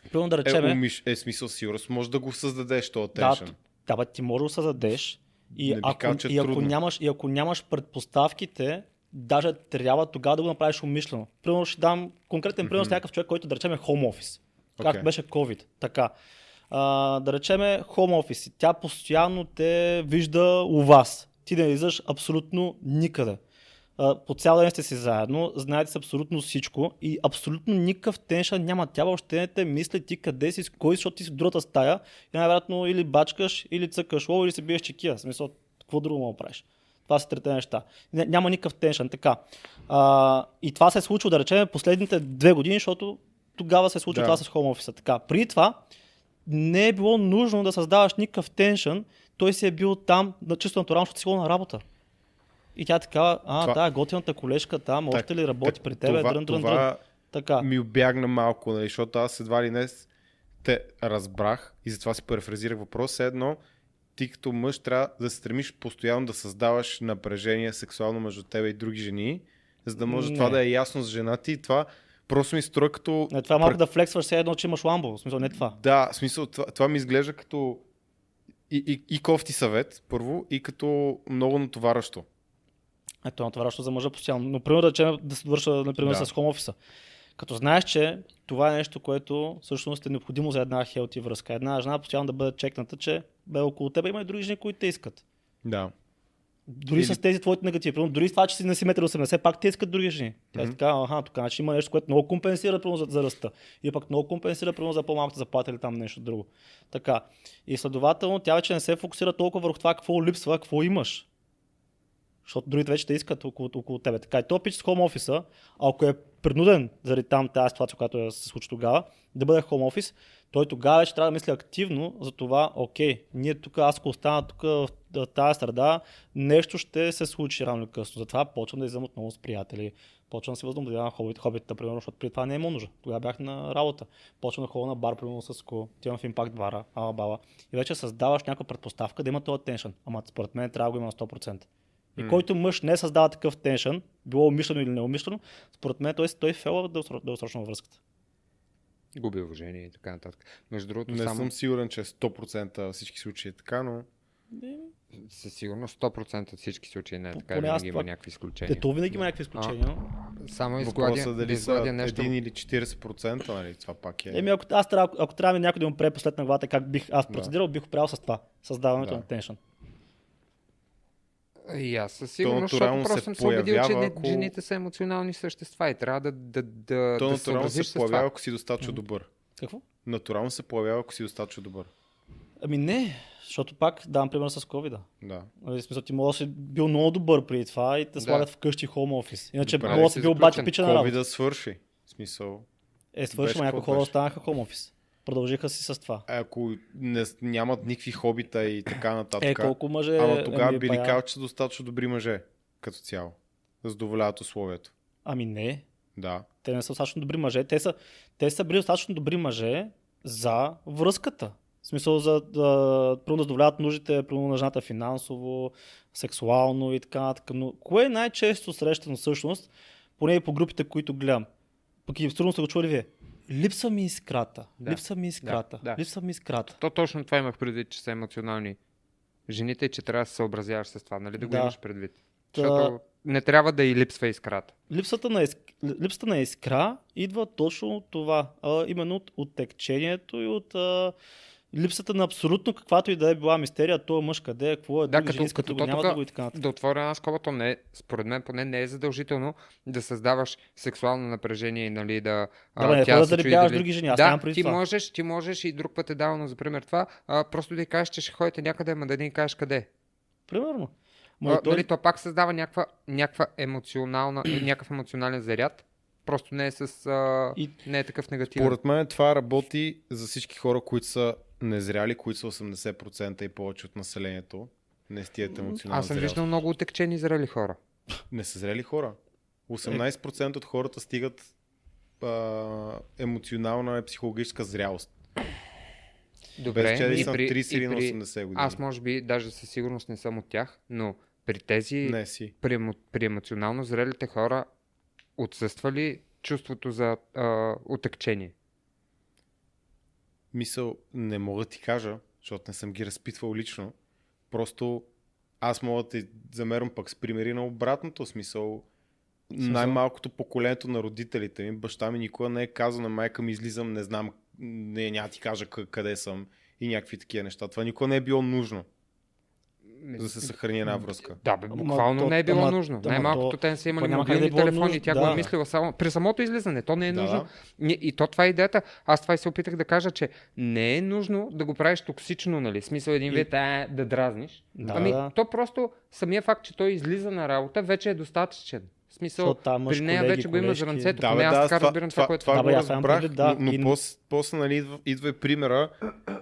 Примерно да Е, речем, умиш... е смисъл сигурност, може да го създадеш този да, теншън. да, бе, ти може да го създадеш и, Не ако, че е и, ако трудно. нямаш, и ако нямаш предпоставките, даже трябва тогава да го направиш умишлено. Примерно ще дам конкретен пример с Мгм. някакъв човек, който да речем е home office. Както Окей. беше COVID. Така. А, да речем home office. Тя постоянно те вижда у вас. Ти не излизаш абсолютно никъде. По цял ден сте си заедно, знаете се абсолютно всичко и абсолютно никакъв теншън няма. Тя въобще не те мисли ти къде си, с кой, си, защото ти си в другата стая и най-вероятно или бачкаш, или цъкаш лово, или се биеш чекия. В смисъл, какво друго мога да правиш? Това са трите неща. Ня- Няма никакъв теншън. Така. А, и това се е случило, да речем, последните две години, защото тогава се е случило Да. това с home office. Така. При това не е било нужно да създаваш никакъв теншън. Той си е бил там на чисто натурално, защото си на работа. И тя така, а, Това- да, готината колежка там, още ли работи Так, при тебе, това, дрън, дрън, дрън. Така. ми обягна малко, нали, защото аз едва ли не с- те разбрах и затова си префразирах въпрос. Едно, ти като мъж трябва да се стремиш постоянно да създаваш напрежение сексуално между тебе и други жени, за да може Не. това да е ясно с жена ти. И това просто ми струва като... Не, това е малко да флексваш все едно, че имаш ламбо. В смисъл, не това. Да, в смисъл, това, това ми изглежда като и, и, и кофти съвет, първо, и като много натоварващо. Ето, на това за мъжа постоянно. Но, примерно, да, речем, да се върша, например, Да. с home office. Като знаеш, че това е нещо, което всъщност е необходимо за една хелти връзка. Една жена постоянно да бъде чекната, че бе около теб има и други жени, които те искат. Да. Дори Или- с тези твоите негативи. Примерно, дори с това, че си не си 1,80 пак те искат други жени. Тя Мгм. така, аха, тук значи има нещо, което много компенсира примерно, за, за ръста. И пък много компенсира примерно, за по-малката заплата или там нещо друго. Така. И следователно, тя вече не се фокусира толкова върху това какво липсва, какво имаш. Защото другите вече те искат около, около тебе. Така и то пич с хоум офиса, ако е принуден заради там тази ситуация, която се случи тогава, да бъде хоум офис, той тогава вече трябва да мисли активно за това, окей, ние тук, аз ако остана тук в тази среда, нещо ще се случи рано или късно. Затова почвам да излизам отново с приятели, почвам да се възобновявам на хоббите, хоббите, примерно, защото при това не е имало нужда. Тогава бях на работа. Почвам да ходя на бар, примерно с ко, отивам в импакт бара, ала бала. И вече създаваш някаква предпоставка да има този теншън. Ама според мен трябва да го има на 100%. И М. който мъж не създава такъв теншън, било умишлено или неумишлено, според мен той, той фела дългосрочно във връзката. Губи уважение и така нататък. Между другото, Не само съм сигурен, че 100% във всички случаи е така, но със сигурност 100% от всички случаи не е така, винаги има това- някакви изключения. Ето винаги има някакви изключения. но- Само изгладя, е да дали изгладя са нещо. 1 или 40%, нали? Това пак е... Еми, ако, аз трябва, ако трябва някой да му прави последна главата, как бих аз Да. процедирал, бих го правил с това. Създаването Да. на теншън. И аз със сигурност, защото се просто съм се убедил, че ако- жените са емоционални същества и трябва да, да, да, То да се натурално се появява, това. ако си достатъчно добър. Какво? Натурално се появява, ако си достатъчно добър. Ами не, защото пак давам пример с covid Да. Нали, в смисъл, ти може да си бил много добър преди това и те слагат вкъщи хоум офис. Иначе може да си бил обаче пича на работа. COVID да свърши. В смисъл, Е, свърши, ама някои хора останаха хоум офис. Продължиха си с това. Ако не, нямат никакви хобита и така нататък. Е, колко мъже... Ама тогава ами, би ли бая- казал, че са достатъчно добри мъже, като цяло? Да задоволяват условието. Ами не, Да. те не са достатъчно добри мъже. Те са, те са били достатъчно добри мъже за връзката. В смисъл за да, да задоволяват нуждите примерно на жената финансово, сексуално и така нататък. Но кое е най-често срещано всъщност, поне и по групите, които гледам? Пък и сигурно сте го чули вие. Липсва ми искрата. Да. Липсва ми искрата. Да, да. Липсва ми искрата. То точно това имах предвид, че са емоционални. Жените, че трябва да се съобразяваш с това, нали да го Да. имаш предвид. Та- Защото не трябва да и липсва искрата. Липсата на, иск... липсата на искра идва точно от това. А, именно от, от и от а, липсата на абсолютно каквато и да е била мистерия, то мъж къде е, какво е, Да, други като- жени, като го няма тук- да го и така нататък. Да отворя една скоба, то не е, според мен поне не е задължително да създаваш сексуално напрежение и нали да... Да, бе, не тя да ребяваш дали- други жени, аз да, нямам ти това. можеш, ти можеш и друг път е давано за пример това, а, просто да й кажеш, че ще ходите някъде, ама да не кажеш къде. Примерно. А, Ма и той... нали, то пак създава някаква, някаква емоционална, някакъв емоционален заряд, просто не е с... А, И- не е такъв негативен. Според мен това работи за всички хора, които са незряли, които са 80% и повече от населението. Не с тия емоционална Аз съм зрялост. виждал много отекчени зрели хора. Не са зрели хора. 18% от хората стигат а, емоционална и психологическа зрялост. Добре, Без че да и са на при- 30 или на при- 80 години. Аз може би даже със сигурност не съм от тях, но при тези, Не си. при, при емоционално зрелите хора, отсъства ли чувството за а, отекчение? Мисъл, не мога да ти кажа, защото не съм ги разпитвал лично. Просто аз мога да те замервам пък с примери на обратното смисъл. Смисъл? Най-малкото поколението на родителите ми, баща ми никога не е казал на майка ми излизам, не знам, не, няма ти кажа къ- къде съм и някакви такива неща. Това никога не е било нужно, за да се съхрани една връзка. Да, бе, Ама буквално то- не е било ама- нужно. ама Най-малкото то- те не са имали да мобилни е било телефони, нужно, тя го е да. мислила само при самото излизане. То не е Да, нужно. да. И то това е идеята. Аз това и се опитах да кажа, че не е нужно да го правиш токсично, нали? Смисъл един И- вид е да дразниш. Да, ами, да. то просто самия факт, че той излиза на работа, вече е достатъчен. В смисъл, там при нея колеги, вече го има за колежки. ръцето. Да, поне аз да, така това, разбирам това, това, което... това Да, го разбрах, да. но, но И- после, после нали, идва, идва и примера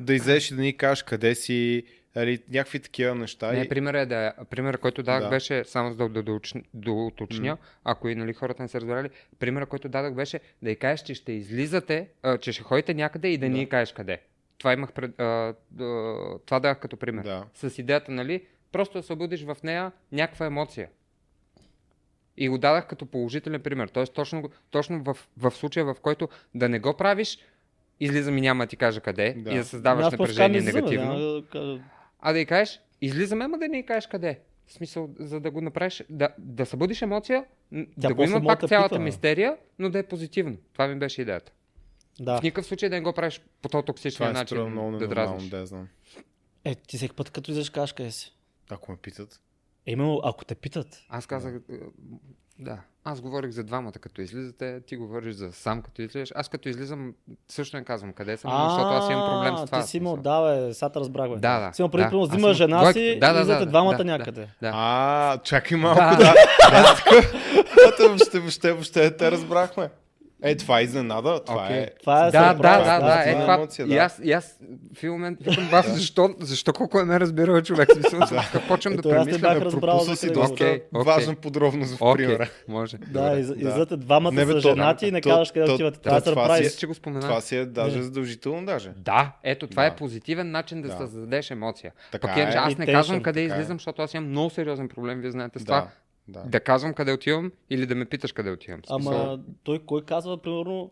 да излезеш и да ни кажеш къде си, нали, някакви такива неща. Не, и... примерът е да примерът, който дадах Да. беше, само за да, да, да, да уточня, ако и нали, хората не са разбрали, примерът, който дадах беше да й кажеш, че ще излизате, а, че ще ходите някъде и да, Да. ни кажеш къде. Това имах пред, а, да, това дадах като пример. Да. С идеята, нали, просто да събудиш в нея някаква емоция. И го дадах като положителен пример. Тоест точно, точно в, в случая, в който да не го правиш, излизам и няма да ти кажа къде Да. и да създаваш Аз напрежение негативно. да А да й кажеш, излизаме, ама да не й кажеш къде. В смисъл, за да го направиш, да, да събудиш емоция, Тя да го има пак да цялата пита. мистерия, но да е позитивно. Това ми беше идеята. Да. В никакъв случай да не го правиш по този токсичен е начин струва много да дразниш. да знам. Е, ти всеки път като излезеш кажеш къде си. Ако ме питат. Е, именно, ако те питат. Аз казах, е, да, аз говорих за двамата като излизате, ти говориш за сам като излизаш. Аз като излизам също не казвам къде съм, защото аз имам проблем с това. Ти си имал, да, бе, сега те разбрах, бе. Да, да, Си имал преди, да. Аз взима жена си Да, и излизате двамата да, някъде. Да. А, чакай малко, Да. да. въобще, въобще, въобще те разбрахме. Е, това е изненада. Това Окей. е... Това е Да, да, да, да, е това е емоция, да. И аз, и аз в един момент викам, бас, защо, защо колко е ме разбирал човек? Смисъл, да. почвам да премисля. разбрал Пропусна си доста Окей, окей. важна подробност в примера. може. Да, Да. излизате двамата са женати и не казваш къде то- Това е че го спомена. Това си е даже задължително даже. Да, ето това Да. е позитивен начин да, Да. създадеш емоция. Така Пък е. аз не казвам къде е. излизам, защото аз имам много сериозен проблем, вие знаете с това. Да, да. Казвам къде отивам или да ме питаш къде отивам. Смисъл, Ама той кой казва, примерно,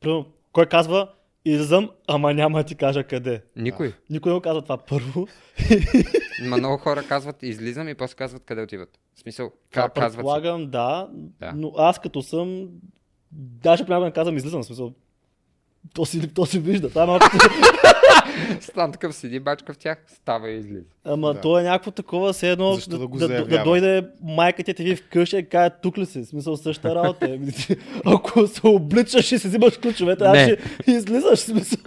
примерно кой казва, излизам, ама няма да ти кажа къде. Никой. Никой не го казва това първо. Ма много хора казват излизам и после казват къде отиват. В смисъл, Това ка- казват предполагам, да, Да. но аз като съм, даже понякога не казвам излизам, в смисъл, то си, то си вижда. Това е малко, Стан такъв седи, бачка в тях, става и излиза. ама Да. то е някакво такова, все едно Защо да, да да, да, дойде майка ти, ти ви вкъщи и каже, тук ли си? В смисъл същата работа. е. Ако се обличаш и си взимаш ключовете, аз Не. ще излизаш, смисъл.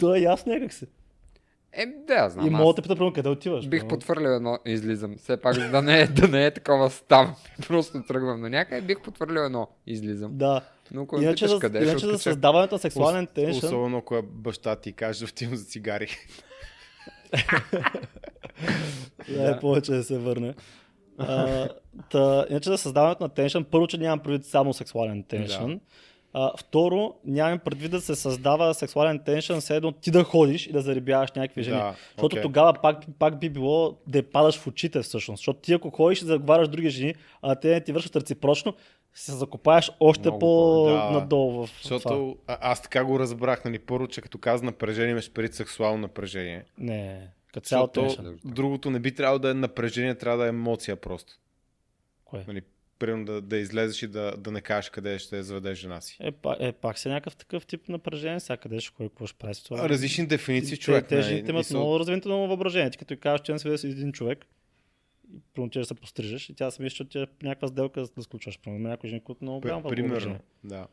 То е ясно някак си. Е, да, знам. И мога да те пита, къде отиваш. Бих но- потвърлил едно излизам. Все пак, за да не, е- да не е такова став. Просто тръгвам на някъде, бих потвърлил едно излизам. Да. Но ако Иначе, питаш за, къде, иначе за създаването на сексуален теншън, Особено ако баща ти каже, отивам за цигари. да. е повече да се върне. А, та, иначе за създаването на теншън, първо, че нямам предвид само сексуален теншън. Да. А, второ, нямам предвид да се създава сексуален теншън, все едно ти да ходиш и да заребяваш някакви жени. Да, Защото окей. тогава пак, пак би било да падаш в очите всъщност. Защото ти ако ходиш и заговаряш други жени, а те не ти вършат реципрочно, се закопаеш още Много повече, да. по-надолу в това. Защото а, аз така го разбрах, нали, първо, че като каза напрежение, имаш преди сексуално напрежение. Не, като цял Защото теншън. другото не би трябвало да е напрежение, трябва да е емоция просто. Кое? Нали, примерно да, да излезеш и да, да не кажеш къде ще заведеш жена си. Е, па, е, пак си някакъв такъв тип напрежение, всякъде ще кой какво ще прави с това. Различни дефиниции, Те- човек. Те, нали, жените имат мисъл- много развито на въображение. Ти като кажеш, че не се с един човек, примерно ти да се пострижеш и тя си мисли, че ти е някаква сделка да сключваш. Примерно има някои жени, които много голямо П- Примерно, да.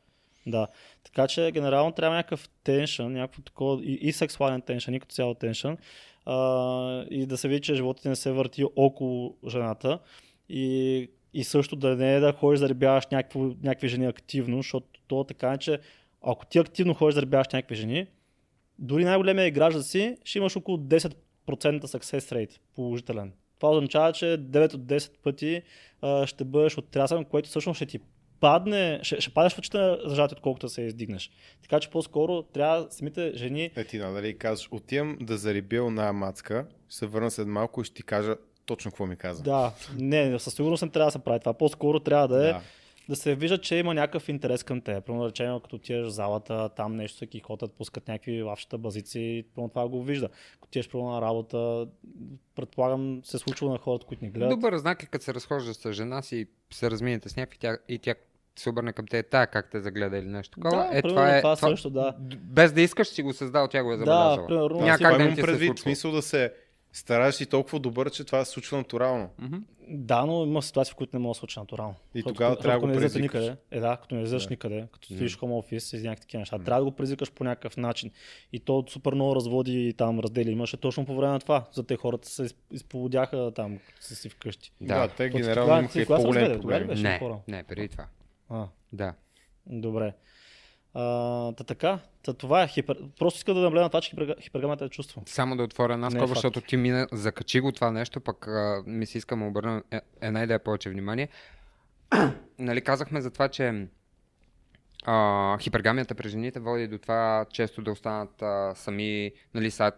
Да. Така че генерално трябва някакъв теншън, някакво такова и, и сексуален теншън, и като цяло теншън. А, и да се види, че животът ти не се върти около жената. И, и също да не е да ходиш да ребяваш някакво, някакви жени активно, защото то така е, че ако ти активно ходиш да ребяваш някакви жени, дори най-големия играч да си, ще имаш около 10% success rate положителен. Това означава, че 9 от 10 пъти а, ще бъдеш отрязан, което всъщност ще ти падне, ще, ще падаш в очите на жаждата, отколкото се издигнеш. Така че по-скоро трябва самите жени Е, ти надали казваш, отивам да зарибя на мацка, ще се върна след малко и ще ти кажа точно какво ми каза. Да, не, със сигурност не трябва да се прави това. По-скоро трябва да е да, Да. да се вижда, че има някакъв интерес към теб. Примерно, да речем, като отидеш в залата, там нещо се кихотат, пускат някакви лавчета, базици, примерно това го вижда. Ако отидеш примерно на работа, предполагам се случва на хората, които ни гледат. Добър знак е като се разхождаш с жена си и се разминете с някакви тя, и тя се обърне към те, тая как те загледа или нещо такова. Да, е, примерно това е, това също, да. Без да искаш си го създал, тя го е Да, забелязала. примерно. Аз Няма как да ти се предвид, в случва. смисъл да се стараш си толкова добър, че това се случва натурално. Да, но има ситуации, в които не може да се случи натурално. И Защото тогава трябва да го предизвикаш. никъде. Е, да, като не излезеш Да. никъде, като стоиш в home office и някакви такива неща. Трябва да го предизвикаш по някакъв начин. И то супер много разводи и там раздели имаше точно по време на това. За те хората се из- изповодяха там са си вкъщи. Да, Да. те генерално имаха проблеми. беше Не, не, преди това. А, Да. добре. А, та така, та това е хипер... Просто иска да наблегна на това, че хипер... хипергамата е чувство. Само да отворя една е скоба, факт. защото ти мина, закачи го това нещо, пък а, ми се иска да обърна е- една идея повече внимание. нали казахме за това, че а, хипергамията при жените води до това често да останат а, сами, нали, са,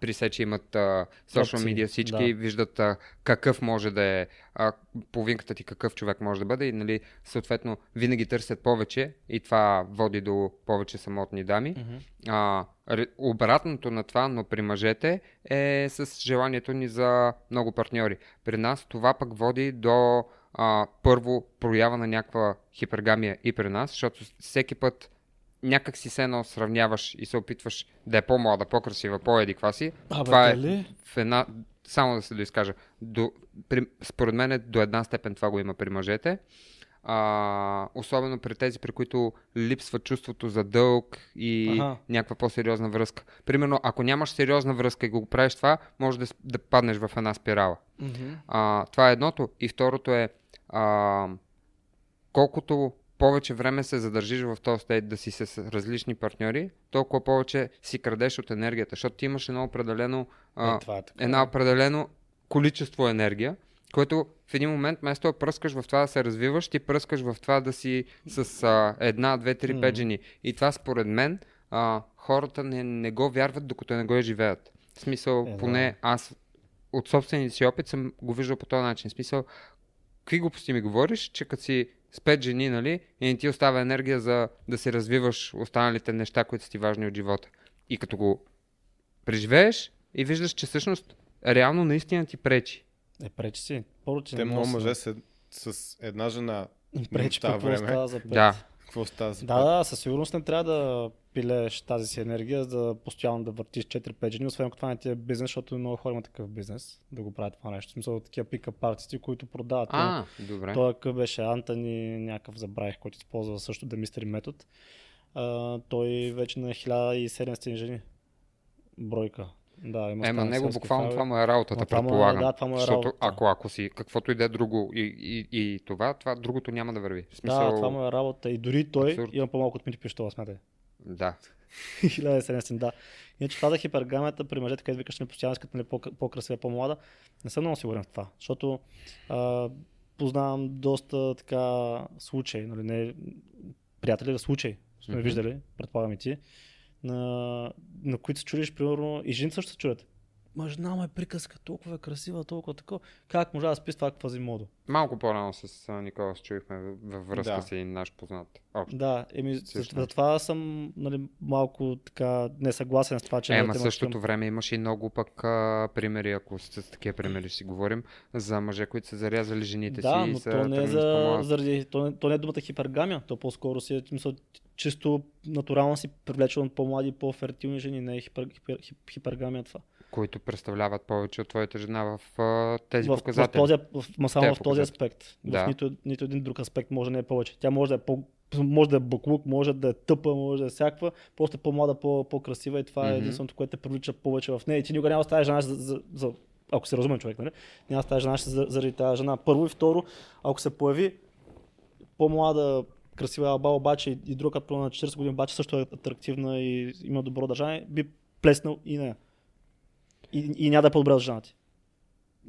при се, че имат а, social Опции, media всички, да. виждат а, какъв може да е, а, половинката ти какъв човек може да бъде и нали, съответно винаги търсят повече и това води до повече самотни дами. А, ре- обратното на това, но при мъжете е с желанието ни за много партньори. При нас това пък води до а, първо проява на някаква хипергамия и при нас, защото всеки път някак си се едно сравняваш и се опитваш да е по-млада, по-красива, по-еди си. Абе, това е дали? в една, само да се доизкажа, до, при, според мен е до една степен това го има при мъжете. А, особено при тези, при които липсва чувството за дълг и Аха. някаква по-сериозна връзка. Примерно, ако нямаш сериозна връзка и го правиш това, може да, да паднеш в една спирала. Мгм. А, това е едното. И второто е, а, колкото повече време се задържиш в този стейт да си с различни партньори, толкова повече си крадеш от енергията, защото ти имаш едно определено, а, Е, е определено количество енергия, което в един момент, вместо да пръскаш в това да се развиваш, ти пръскаш в това да си с а, една, две, три, пет Мгм. жени. И това според мен а, хората не, не го вярват, докато не го е живеят. В смисъл, Е, поне аз от собствения си опит съм го виждал по този начин. В смисъл, какви глупости ми говориш, че като си с пет жени, нали, и не ти остава енергия за да си развиваш останалите неща, които са ти важни от живота. И като го преживееш и виждаш, че всъщност реално наистина ти пречи. Е, пречи си. Първо, че Те много мъже се- се с една жена. Пречи, това какво време. става за пет. Да. Какво става Да, да, със сигурност не трябва да пилееш тази си енергия, за да постоянно да въртиш 4-5 жени, освен ако това не ти е бизнес, защото много хора имат такъв бизнес да го правят това нещо. В смисъл такива пика артисти, които продават. А, добре. Той къв беше Антони, някакъв забравих, който използва също да мистери метод. А, той вече на 1700 жени. Бройка. Да, има Ема него буквално файл. това му е работата, е- предполагам. да, това му е Защото работата. ако, ако си каквото и да е друго и, и, и това, това другото няма да върви. В смисъл, Да, това му е работа. И дори той Абсурд. има по-малко от мити пищола, смятай. да. 1070, да. Иначе това за хипергамията при мъжете, където викаш, че не постоянно искат нали, по- по-красива, по-млада, не съм много сигурен в това. Защото а, познавам доста така случаи, нали, не приятели, случаи, сме Мгм. виждали, предполагам и ти, на, на които се чудиш, примерно, и жените също се чудят. Ма жена му е приказка, толкова е красива, толкова такова. Как може да спи с това квазимодо? Малко по-рано с Никола се чуихме във- връзка Да. си и наш познат. Общо. Да, еми, за, Също. за това съм нали, малко така несъгласен с това, че... Е, ма същото към- време имаше и много пък а, примери, ако с такива примери си говорим, за мъже, които са зарязали жените Да, си и но то не е с за, заради, то не, то не е думата хипергамия, то по-скоро си е мисъл, чисто натурално си привлечен по-млади, по-фертилни жени, не е хипер, хипер, хип- хипергамия това. които представляват повече от твоята жена в а, тези В, в, показатели. този, в, ма само Те в този показатели. аспект. Да. В нито, нито един друг аспект може да не е повече. Тя може да е по може да е буклук, може да е тъпа, може да е всякаква, просто е по-млада, по- по-красива и това е Мгм. единственото, което те привлича повече в нея. И ти никога няма да ставаш жена за, за, за, ако си разумен човек, нали? Няма да ставаш жена за, заради тази жена. Първо и второ, ако се появи по-млада, красива алба, обаче и, друга, като на 40 години, обаче също е атрактивна и има добро държание, би плеснал и нея. И, и няма да е по-добре жена ти.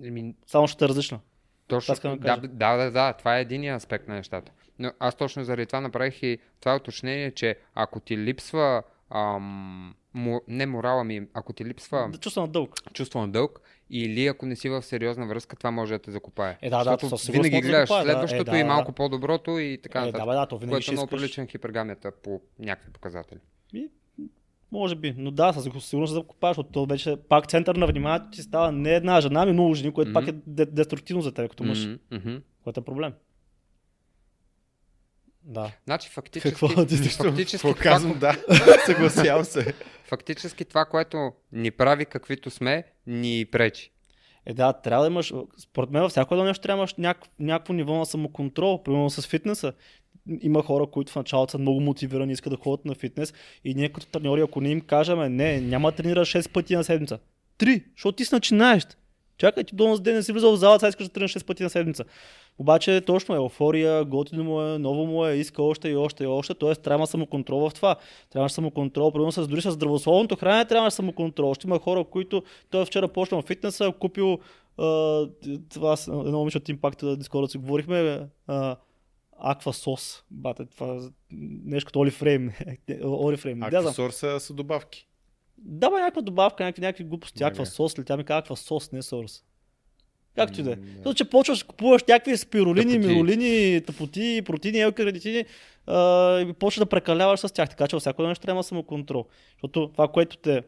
Еми, Само ще е различна. Точно, да да, да, да, да, това е един аспект на нещата. Но аз точно заради това направих и това уточнение, че ако ти липсва ам, му, не морала ми, ако ти липсва Да чувства на дълг. чувство на дълг или ако не си в сериозна връзка, това може да те закопае. Е, да, да, Защото със сигурност винаги може да гледаш закопае, да. следващото Е, да, и да. малко по-доброто и така Е, нататък. да, бе, да, то винаги което ще е много искаш. приличен хипергамията по някакви показатели. И, може би, но да, със сигурност се закопаваш, защото то вече пак център на вниманието ти става не една жена, ами много жени, което пак е де- деструктивно за теб като мъж, Мгм, мгм. което е проблем. Да. Значи фактически, Какво ти фактически, Какво това, казвам, да. Съгласявам се. фактически това, което ни прави каквито сме, ни пречи. Е, да, трябва да имаш, според мен във всяко едно нещо трябва да имаш няк, някакво ниво на самоконтрол, примерно с фитнеса. Има хора, които в началото са много мотивирани, искат да ходят на фитнес и ние като треньори, ако не им кажем, не, няма да тренираш 6 пъти на седмица. Три, защото ти си начинаещ. Чакай, ти до онзи ден не си влизал в залата, сега искаш да тренираш 6 пъти на седмица. Обаче точно е еуфория, готино му е, ново му е, иска още и още и още, т.е. трябва самоконтрол в това. Трябва самоконтрол, примерно с, дори с здравословното хранене трябва самоконтрол. Ще има хора, които той вчера почнал фитнеса, купил а, това едно момиче от Impact, Discord си говорихме, а, Аква сос, бате, това нещо като Олифрейм. Олифрейм. Аква сор са, са добавки. Да, бе, някаква добавка, някакви, някакви глупости, Не, аква не. сос ли? Тя ми казва сос, не сорс. Както и да е. Да. Защото, че почваш да купуваш някакви спирулини, Тъпоти. миролини, тъпоти, протеини, елкаредитини и почваш да прекаляваш с тях. Така че всяко нещо трябва да самоконтрол. Защото това, което те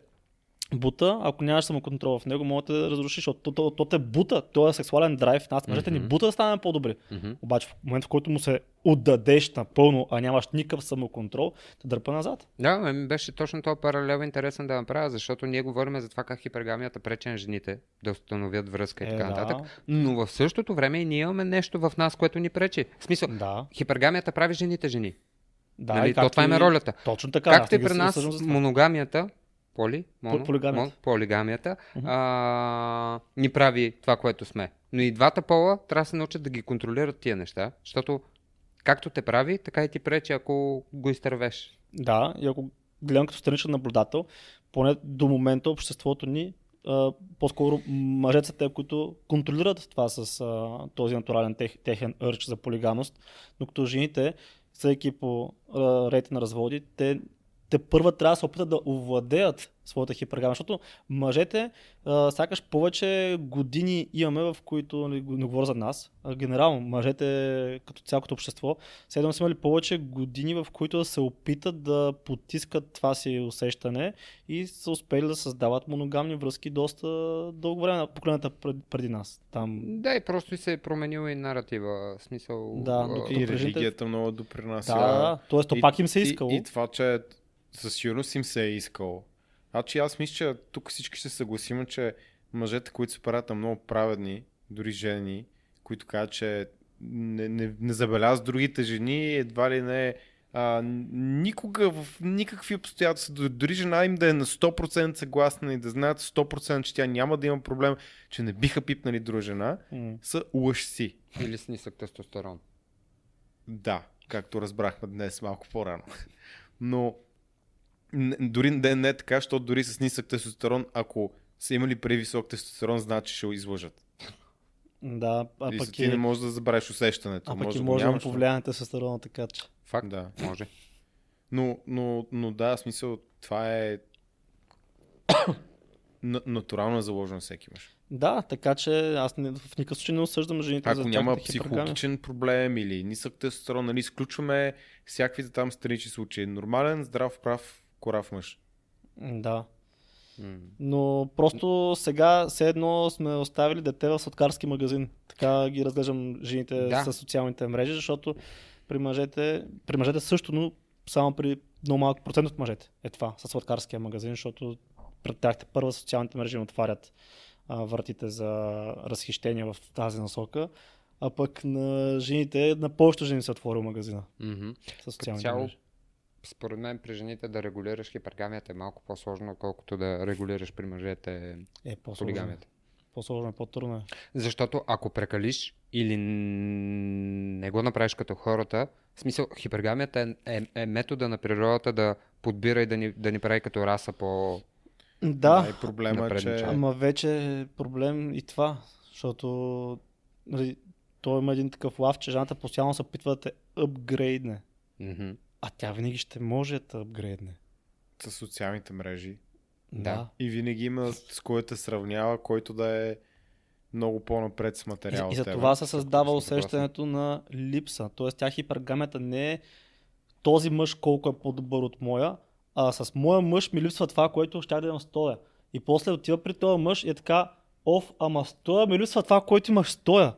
бута, ако нямаш самоконтрол в него, може да те разруши, защото то, то, то те бута, то е сексуален драйв. Нас мъжете ни Мгм. бута да станем по-добри. Мгм. Обаче в момента, в който му се отдадеш напълно, а нямаш никакъв самоконтрол, те дърпа назад. Да, беше точно този паралел интересен да направя, защото ние говорим за това как хипергамията пречи на жените да установят връзка и така Е, нататък. Но в същото време и ние имаме нещо в нас, което ни пречи. В смисъл, Да. хипергамията прави жените жени. Да, нали? и То това им е ролята. Точно така. Както и при нас моногамията, поли, моно, полигамията. мон- полигамията Мгм. а, ни прави това, което сме. Но и двата пола трябва да се научат да ги контролират тия неща, защото както те прави, така и ти пречи, ако го изтървеш. Да, и ако гледам като страничен наблюдател, поне до момента обществото ни, а, по-скоро те, които контролират това с а, този натурален тех, техен ърч за полигамност, докато жените, съдейки по а, рейта на разводи, те, те първа трябва да се опитат да овладеят своята хипергама, защото мъжете а, сякаш повече години имаме, в които, нали, не говоря за нас, а генерално мъжете като цялото общество, Седем са имали повече години, в които да се опитат да потискат това си усещане и са успели да създават моногамни връзки доста дълго време на поколенията пред, преди нас. Там Да, и просто и се е променил и наратива. Смисъл, Да, а, И религията много допринася. Да, да, да. Тоест, то пак им се е и- искало. И, това, че със сигурност им се е искало. Значи аз мисля, че тук всички ще се съгласим, че мъжете, които се правят на много праведни, дори жени, които казват, че не, не, не забелязват другите жени, едва ли не а, никога в никакви обстоятелства, дори- жена им да е на 100% съгласна и да знаят 100% че тя няма да има проблем, че не биха пипнали друга жена, М. са лъжци. Или с нисък тестостерон. Да, както разбрахме днес малко по-рано. Но дори да не е така, защото дори с нисък тестостерон, ако са имали при-висок тестостерон, значи ще го излъжат. Да, а и пък ти и, не можеш да забравиш усещането. а пък и може да му на тестостерона, така че. Факт? Да. Може. Но, но, но да, в смисъл, това е н- натурално е заложено на всеки мъж. Да, така че аз не, в никакъв случай не осъждам жените Ако за няма психологичен проблем или нисък тестостерон, нали, изключваме всякакви там странични случаи. Нормален, здрав, прав, корав мъж. Да. Но просто сега все едно сме оставили дете в сладкарски магазин. Така ги разглеждам жените Да. с социалните мрежи, защото при мъжете, при мъжете също, но само при много малък процент от мъжете е това, със сладкарския магазин, защото пред тях първа социалните мрежи им отварят а, вратите за разхищение в тази насока, а пък на жените, на повечето жени се отворил магазина Мгм. с социалните цяло, мрежи. Според мен при жените да регулираш хипергамията е малко по-сложно, отколкото да регулираш при мъжете Е, по-сложно. полигамията. По-сложно е, по-трудно е. Защото ако прекалиш или не го направиш като хората, в смисъл хипергамията е, е, е метода на природата да подбира и да ни, да ни прави като раса по... Да, и проблема е, че... Ама вече е проблем и това, защото нали, той има един такъв лав, че жената постоянно се опитва да те апгрейдне. Мгм. А тя винаги ще може да апгрейдне. с социалните мрежи. Да. И винаги има с който те сравнява, който да е много по-напред с И, материал. и за това се създава усещането на липса. Тоест тя хипергамията не е този мъж колко е по-добър от моя, а с моя мъж ми липсва това, което ще да имам стоя. И после отива при този мъж и е така, оф, ама стоя ми липсва това, което имаш стоя.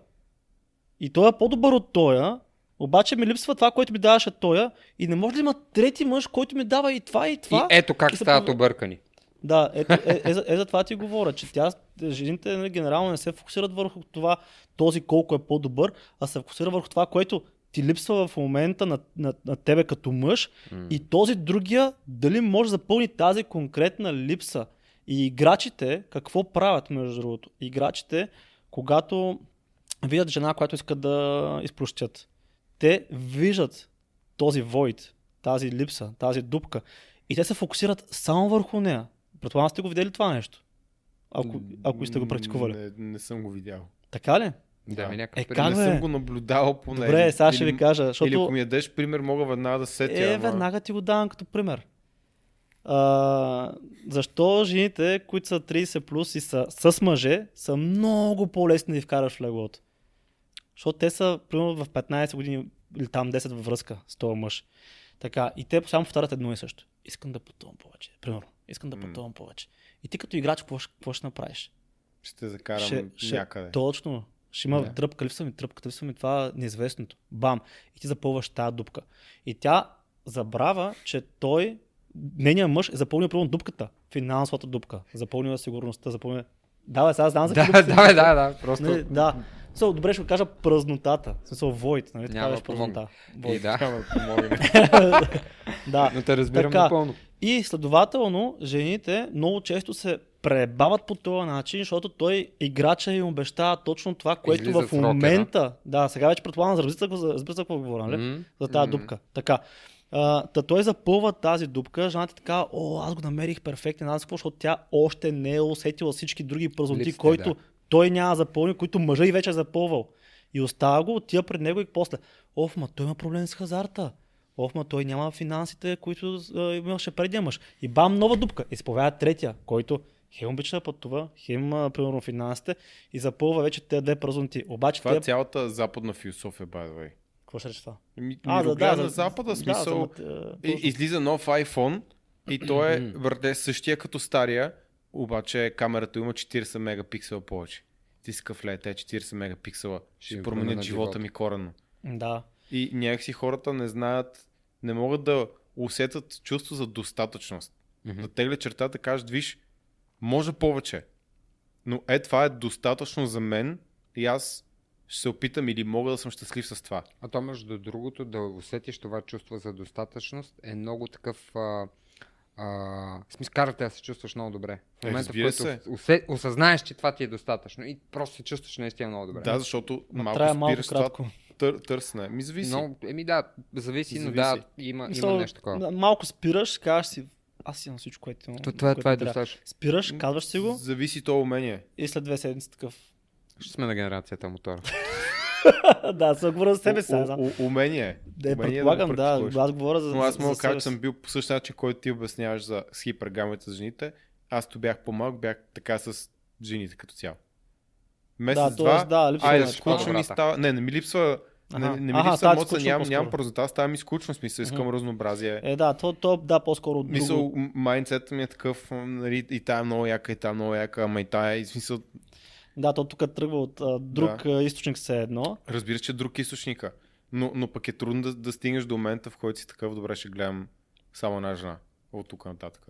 И той е по-добър от тоя, обаче ми липсва това, което ми даваше тоя и не може да има трети мъж, който ми дава и това и това. И ето как и стават объркани. Да, ето, е, е, за- е, за това ти говоря, че тя, жените нали, генерално не се фокусират върху това, този колко е по-добър, а се фокусира върху това, което ти липсва в момента на, на, на тебе като мъж М. и този другия дали може да запълни тази конкретна липса. И играчите какво правят между другото? Играчите, когато видят жена, която искат да изплющят, те виждат този void, тази липса, тази дупка и те се фокусират само върху нея. Предполагам сте го видели това нещо. Ако, ако сте го практикували. Не, не съм го видял. Така ли? Да, ми някакъв Е, пример. как не бе? съм го наблюдавал поне. Добре, Или- сега ще или- ви кажа, Или защото... ако ми ядеш пример, мога веднага да сетя. Е, ама- веднага ти го давам като пример. А, защо жените, които са 30 плюс и са с мъже, са много по-лесни да вкараш в леглото? Защото те са, примерно, в 15 години или там 10 във връзка с този мъж. Така, и те само повтарят едно и също. Искам да пътувам повече. Примерно, искам да пътувам повече. И ти като играч, какво, ще- направиш? Ще закарам Ще- ще- някъде. Точно. Ще има Да. дръпка, липсва ми тръпка, липсва ми това неизвестното. Бам! И ти запълваш тази дупка. И тя забравя, че той, нейният мъж е запълнил първо дупката, финансовата дупка. Запълнил е сигурността, запълнил е... Да, бе, сега знам за Да, дупки да, да, да, просто... Не, да. So, добре ще го кажа празнотата. В смисъл void, нали? Така беше празнота. И Void. да, Няма да помогне. да. но те разбирам Така. напълно. И следователно, жените много често се пребават по този начин, защото той играча им обещава точно това, което Излиза в момента. Да, сега вече предполагам, разбира се, за разбира се какво говоря, нали? М, За тази дупка. Така. А, та той запълва тази дупка, жената е така, о, аз го намерих перфектен, аз какво, защото тя още не е усетила всички други празноти, Липсите, които да. Той няма запълни, които мъжа и вече е запълвал. И остава го, отива пред него и после, оф, ма той има проблем с хазарта. Оф, ма той няма финансите, които а, имаше предния мъж. И бам, нова дупка. И се появява третия, който хем обича да пътува, хем, а, примерно, финансите и запълва вече тези две празноти. Обаче Това е те... цялата западна философия, by the way. Какво ще рече това? Ми, А, да, да, на за- запада, да, смисъл, за мат- и, излиза нов iPhone и той е върде същия като стария, обаче камерата има 40 мегапиксела повече. Ти си къв ле, те 40 мегапиксела Ще ще променят живота ми коренно. Да. И някакси хората не знаят, не могат да усетят чувство за достатъчност. Мгм. Да тегля чертата, кажат, виж, може повече. Но е, това е достатъчно за мен и аз ще се опитам или мога да съм щастлив с това. А то между другото да усетиш това чувство за достатъчност е много такъв... А, а, смисъл, карате да се чувстваш много добре. В Е, момента, в който се. усе, осъзнаеш, че това ти е достатъчно и просто се чувстваш наистина много добре. Да, защото Ма малко трябва малко това кратко. тър, търсене. Ми зависи. Но, еми да, зависи, но Зависи. да, има, Мисъл, има нещо такова. Малко спираш, казваш си, аз имам всичко, което имам. То, това, което това е трябва. достатъчно. Спираш, казваш си го Зависи то умение. и след две седмици такъв. Ще сме на генерацията мотора. да, се говоря за себе си. Умение. Да, Умение предполагам, го да, практикуваш. аз говоря за Но аз мога да кажа, че съм бил по същия начин, който ти обясняваш за с хипергамите за жените. Аз то бях по-малък, бях така с жените като цяло. Месец, Да, два, т.е. да, липсва айде, скучно ми става. Не, не ми липсва. Не, не ми Аха, липсва емоция, нямам, нямам празнота, става ми скучно, смисъл, искам разнообразие. Е, да, то, то да, по-скоро друго. Мисъл, майндсетът ми е такъв, нали, и тая е много яка, и тая е много яка, ама и тая, и в смисъл, Да, то тук тръгва от а, друг Да. източник все едно. разбира се, че е друг източника. Но, но пък е трудно да, да стигнеш до момента, в който си такъв, добре, ще гледам само една жена. От тук нататък.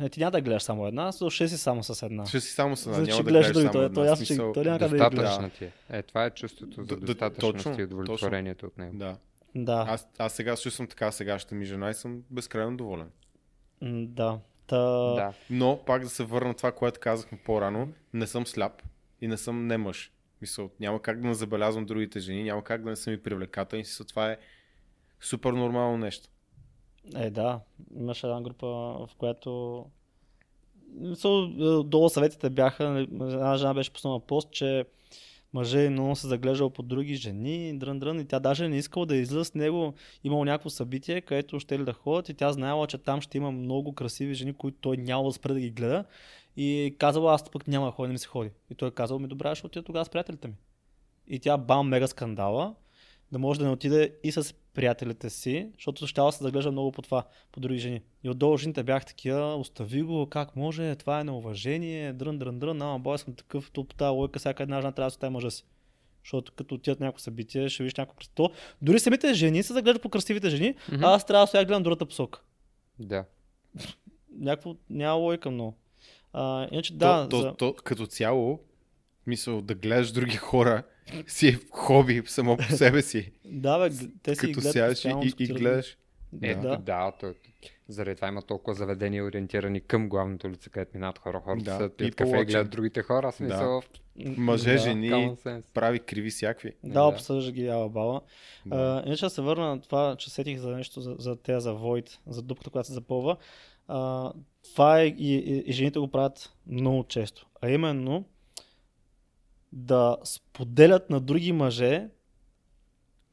Не, ти няма да гледаш само една, so ще си само с една. Ще си само с една, Значи няма да гледаш гледаш другите, само то една. смисъл, той няма да ги гледа. Достатъчна ти е. Е, това е чувството за Д- д- достатъчност точно, и удовлетворението от него. Да. Да, Аз, аз сега се чувствам така, сегашната ми жена и съм безкрайно доволен. Да. Та... Да. Но пак да се върна на това, което казахме по-рано, не съм сляп и не съм не мъж. Мисъл, няма как да не забелязвам другите жени, няма как да не съм и привлекателен. Мисъл, това е супер нормално нещо. Е, да. Имаше една група, в която... Мисъл, е, долу съветите бяха, нали, една жена беше пуснала пост, че мъже много се заглеждал по други жени, дрън, дрън, и тя даже не искала да излиза с него. Имало някакво събитие, където ще ли да ходят и тя знаела, че там ще има много красиви жени, които той няма да спре да ги гледа. И казала, аз пък няма да ходя, не ми се ходи. И той казал, ми добре, ще отида тогава с приятелите ми. И тя бам, мега скандала, да може да не отиде и с приятелите си, защото ще да се заглежда много по това, по други жени. И отдолу жените бях такива, остави го, как може, това е неуважение, дрън, дрън, дрън, ама бой съм такъв, по тази лойка, всяка една жена трябва да остави мъжа си. Защото като отидат някакво събитие, ще видиш някакво красиво. Дори самите жени се заглеждат по красивите жени, Мгм. а аз трябва да да гледам другата посока. Да. Някакво няма лойка много. А, иначе да, то, то, за... то, като цяло, мисъл да гледаш други хора си е хоби само по себе си. да, бе, те си като гледат сядаш и, и, и гледаш. Е, Да. да, да то, заради това има толкова заведения ориентирани към главното лице, където минават хора. Хората Да, са пият кафе и watching. гледат другите хора. Смисъл, Мъже, Да, жени, прави криви всякакви. Да, Да. обсъжда ги яла бала. Да. А, иначе да се върна на това, че сетих за нещо за, за тея за Void, за дупката, която се запълва. А, това е и, и, и жените го правят много често. А именно да споделят на други мъже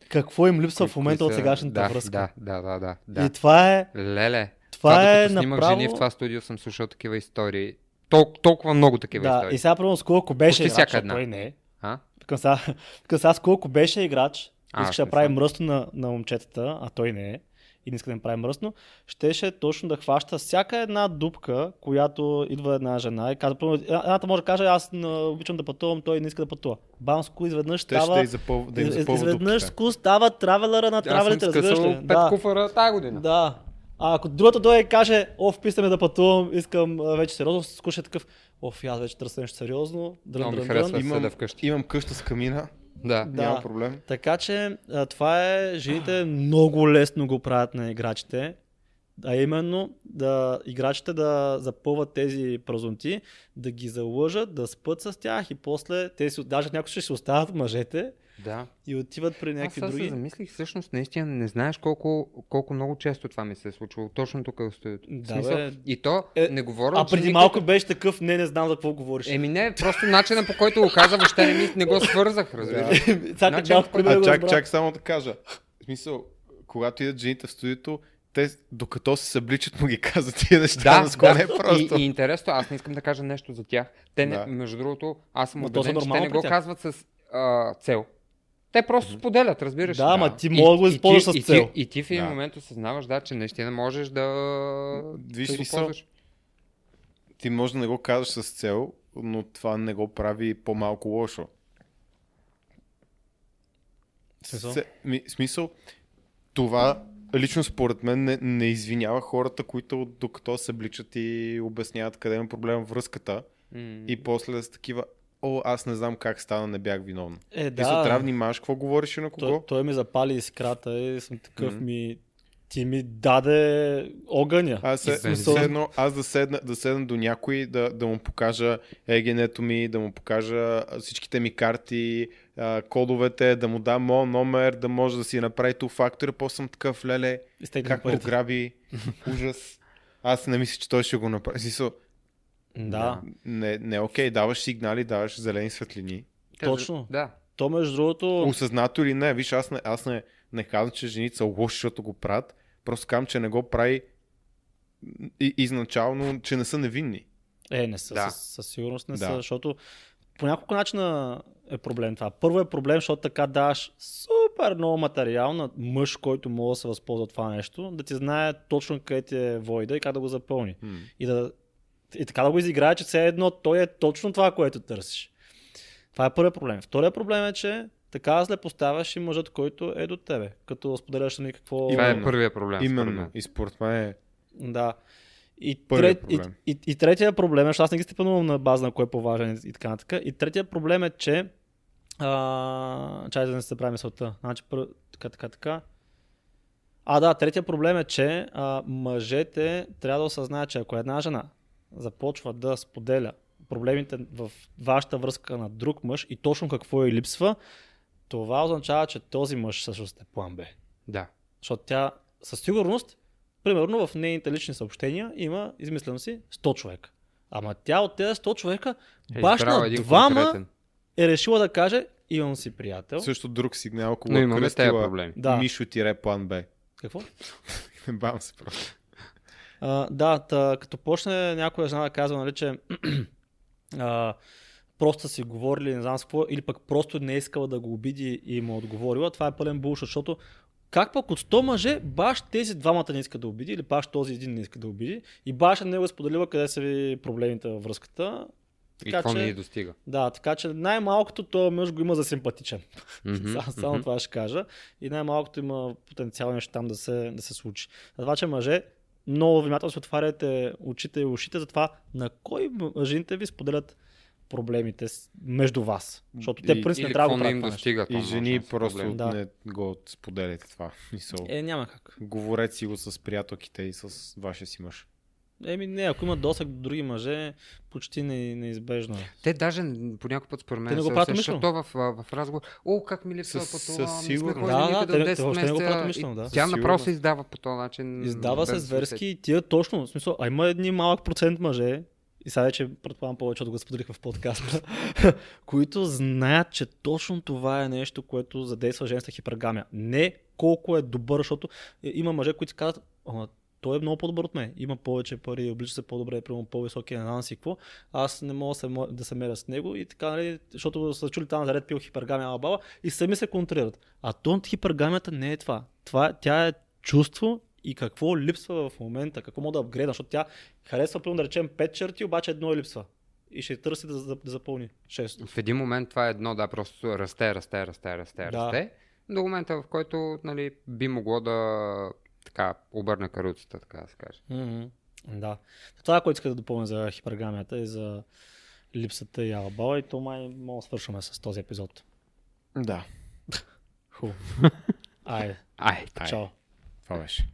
какво им липсва в момента кои от са- сегашната да, връзка. Да, да, да, да. И това е, Леле. това Това, е снимах направо... жени в това студио, съм слушал такива истории. Тол- толкова много такива да, истории. и сега примерно с колко беше Почти играч, всяка той не е. А? Към сега, към сега с колко беше играч, искаше да прави съм. мръсно на, на момчетата, а той не е, и не иска да им прави мръсно, щеше точно да хваща всяка една дупка, която идва една жена и казва, примерно, едната може да каже, аз не обичам да пътувам, той не иска да пътува. Бамско изведнъж Те става... да, запъл... да из- изведнъж. Ску става травелъра на Аз съм травелите, скъсал пет Да, куфара тази година. да. А ако другата дойде и каже, оф, писаме да пътувам, искам вече сериозно, скуша такъв, оф, аз вече търся нещо сериозно, дрън, дрън, дрън. Имам- имам къща с камина, Да. Да. няма проблем. Така че а, това е, жените много лесно го правят на играчите, а именно да играчите да запълват тези празноти, да ги залъжат, да спът с тях и после те си, даже някои ще си остават мъжете да. и отиват при Аз някакви се други. замислих, всъщност наистина не знаеш колко, колко много често това ми се е случвало. Точно тук в студиото. Да, смисъл, бе. И то Е, не говоря, А преди никой- малко беше такъв, не, не знам за какво говориш. Еми не, просто начина по който го каза, въобще не, ми, не го свързах, разбираш. Значи, малко ако- пример А чак, чак само да кажа. В смисъл, когато идат жените в студиото, те докато се събличат му ги казват тия неща, да, да. не е просто. И, и интересно, аз не искам да кажа нещо за тях. Те, не, Да. между другото, аз съм убеден, че те не го тях. казват с а, цел. Те просто споделят, разбираш. Да, ама ти И- мога да го ти- използваш с и ти- цел. И ти в един Да. момент осъзнаваш, да, че наистина можеш да, Виж да го ползваш. Ти може да не го казваш с цел, но това не го прави по-малко лошо. Смисъл? Се, ми, смисъл, това лично според мен не, не извинява хората, които докато се обличат и обясняват къде има проблем в връзката М. и после с такива о, аз не знам как стана, не бях виновна. Е, Да. Ти трябва да внимаваш какво говориш и на кого. Той, той ми запали искрата и съм такъв Мгм. ми... Ти ми даде огъня. Аз, се, Известно. все едно, аз да седна, да седна до някой, да, да му покажа егенето ми, да му покажа всичките ми карти, кодовете, да му дам моят номер, да може да си направи ту фактора. После съм такъв, леле, как парите. програби, ужас. Аз не мисля, че той ще го направи. Смисъл, Да. Не, не окей, даваш сигнали, даваш зелени светлини. Точно. Да. То между другото... Осъзнато или не, виж, аз не, аз не, не казвам, че жените са лоши, защото го правят. Просто казвам, че не го прави и, изначално, че не са невинни. Е, не са, Да. със, със сигурност не Да. са, защото по няколко начина е проблем това. Първо е проблем, защото така даваш супер много материал на мъж, който може да се възползва от това нещо, да ти знае точно къде ти е войда и как да го запълни. М. И, да, и така да го изиграе, че все едно той е точно това, което търсиш. Това е първият проблем. Вторият проблем е, че така зле поставяш и мъжът, който е до тебе, като споделяш ми какво... Това е първият проблем. Именно. мен. И според мен е Да. И, трет, и, проблем. и, и, третия проблем, защото аз не ги степенувам на база на кой е по-важен и така нататък. И третия проблем е, че а, чай да не се прави мисълта. Значи, пър... така, така, така. А, да, третия проблем е, че а, мъжете трябва да осъзнаят, че ако една жена започва да споделя проблемите в вашата връзка на друг мъж и точно какво й липсва, това означава, че този мъж всъщност е план Б. Да. Защото тя със сигурност, примерно в нейните лични съобщения има, измислям си, 100 човека. Ама тя от тези 100 човека, Е, баш на двама конкретен. е решила да каже, имам си приятел. също друг сигнал, е тези кръстила проблеми. Да. Мишо тире план Б. Какво? Бавам се просто. А, да, та, като почне някоя жена да казва, нали, че а, просто са си говорили, не знам с какво, или пък просто не е искала да го обиди и му е отговорила, това е пълен булшот, защото как пък от 100 мъже, баш тези двамата не иска да обиди, или баш този един не иска да обиди, и баш него е споделила къде са ви проблемите във връзката. И Така какво че- не ни достига. Да, така че най-малкото този мъж го има за симпатичен. Мгм, Само, мгм. това ще кажа. И най-малкото има потенциал нещо там да се, да се случи. Затова, че мъже, много внимателно си отваряте очите и ушите за това на кой мъжите ви споделят проблемите между вас. Защото те принцип не трябва да им правят. достига. И жени просто проблем. Да. не го споделяте това. Мисъл. Е, няма как. Говорете си го с приятелките и с вашия си мъж. Еми не, ако има досък до други мъже, почти не, неизбежно е. Те даже по някой път според мен не го правят усещат, умишлено. защото в, в, разговор, о, как ми липсва Със- по със това, сигурност. ходили Да, да, те- от те 10 въобще не го правят и да. Тя Със направо се издава по този начин. Издава се зверски и тия точно. В смисъл, а има едни малък процент мъже, и сега вече предполагам повече да го споделих в подкаста, които знаят, че точно това е нещо, което задейства женска хипергамия. Не колко е добър, защото е, има мъже, които си казват, той е много по-добър от мен. Има повече пари, облича се по-добре, примерно по-високи не знам си какво. Аз не мога да се, да се меря с него и така, нали, защото са чули там заред пил хипергамия ала баба и сами се контролират. А то хипергамията не е това. това. Тя е чувство и какво липсва в момента, какво мога да апгрейда, защото тя харесва, примерно да речем 5 черти, обаче едно е липсва. И ще търси да, да, да запълни 6. В един момент това е едно, да, просто расте, расте, расте, расте, Да. расте. До момента, в който нали, би могло да така, обърне каруцата, така да се каже. Mm-hmm. Да. Това е което иска да допълня за хипергамията и за липсата и алабала и то май мога да свършваме с този епизод. Да. Хубаво. Айде, Ай, Ай. чао. Това беше.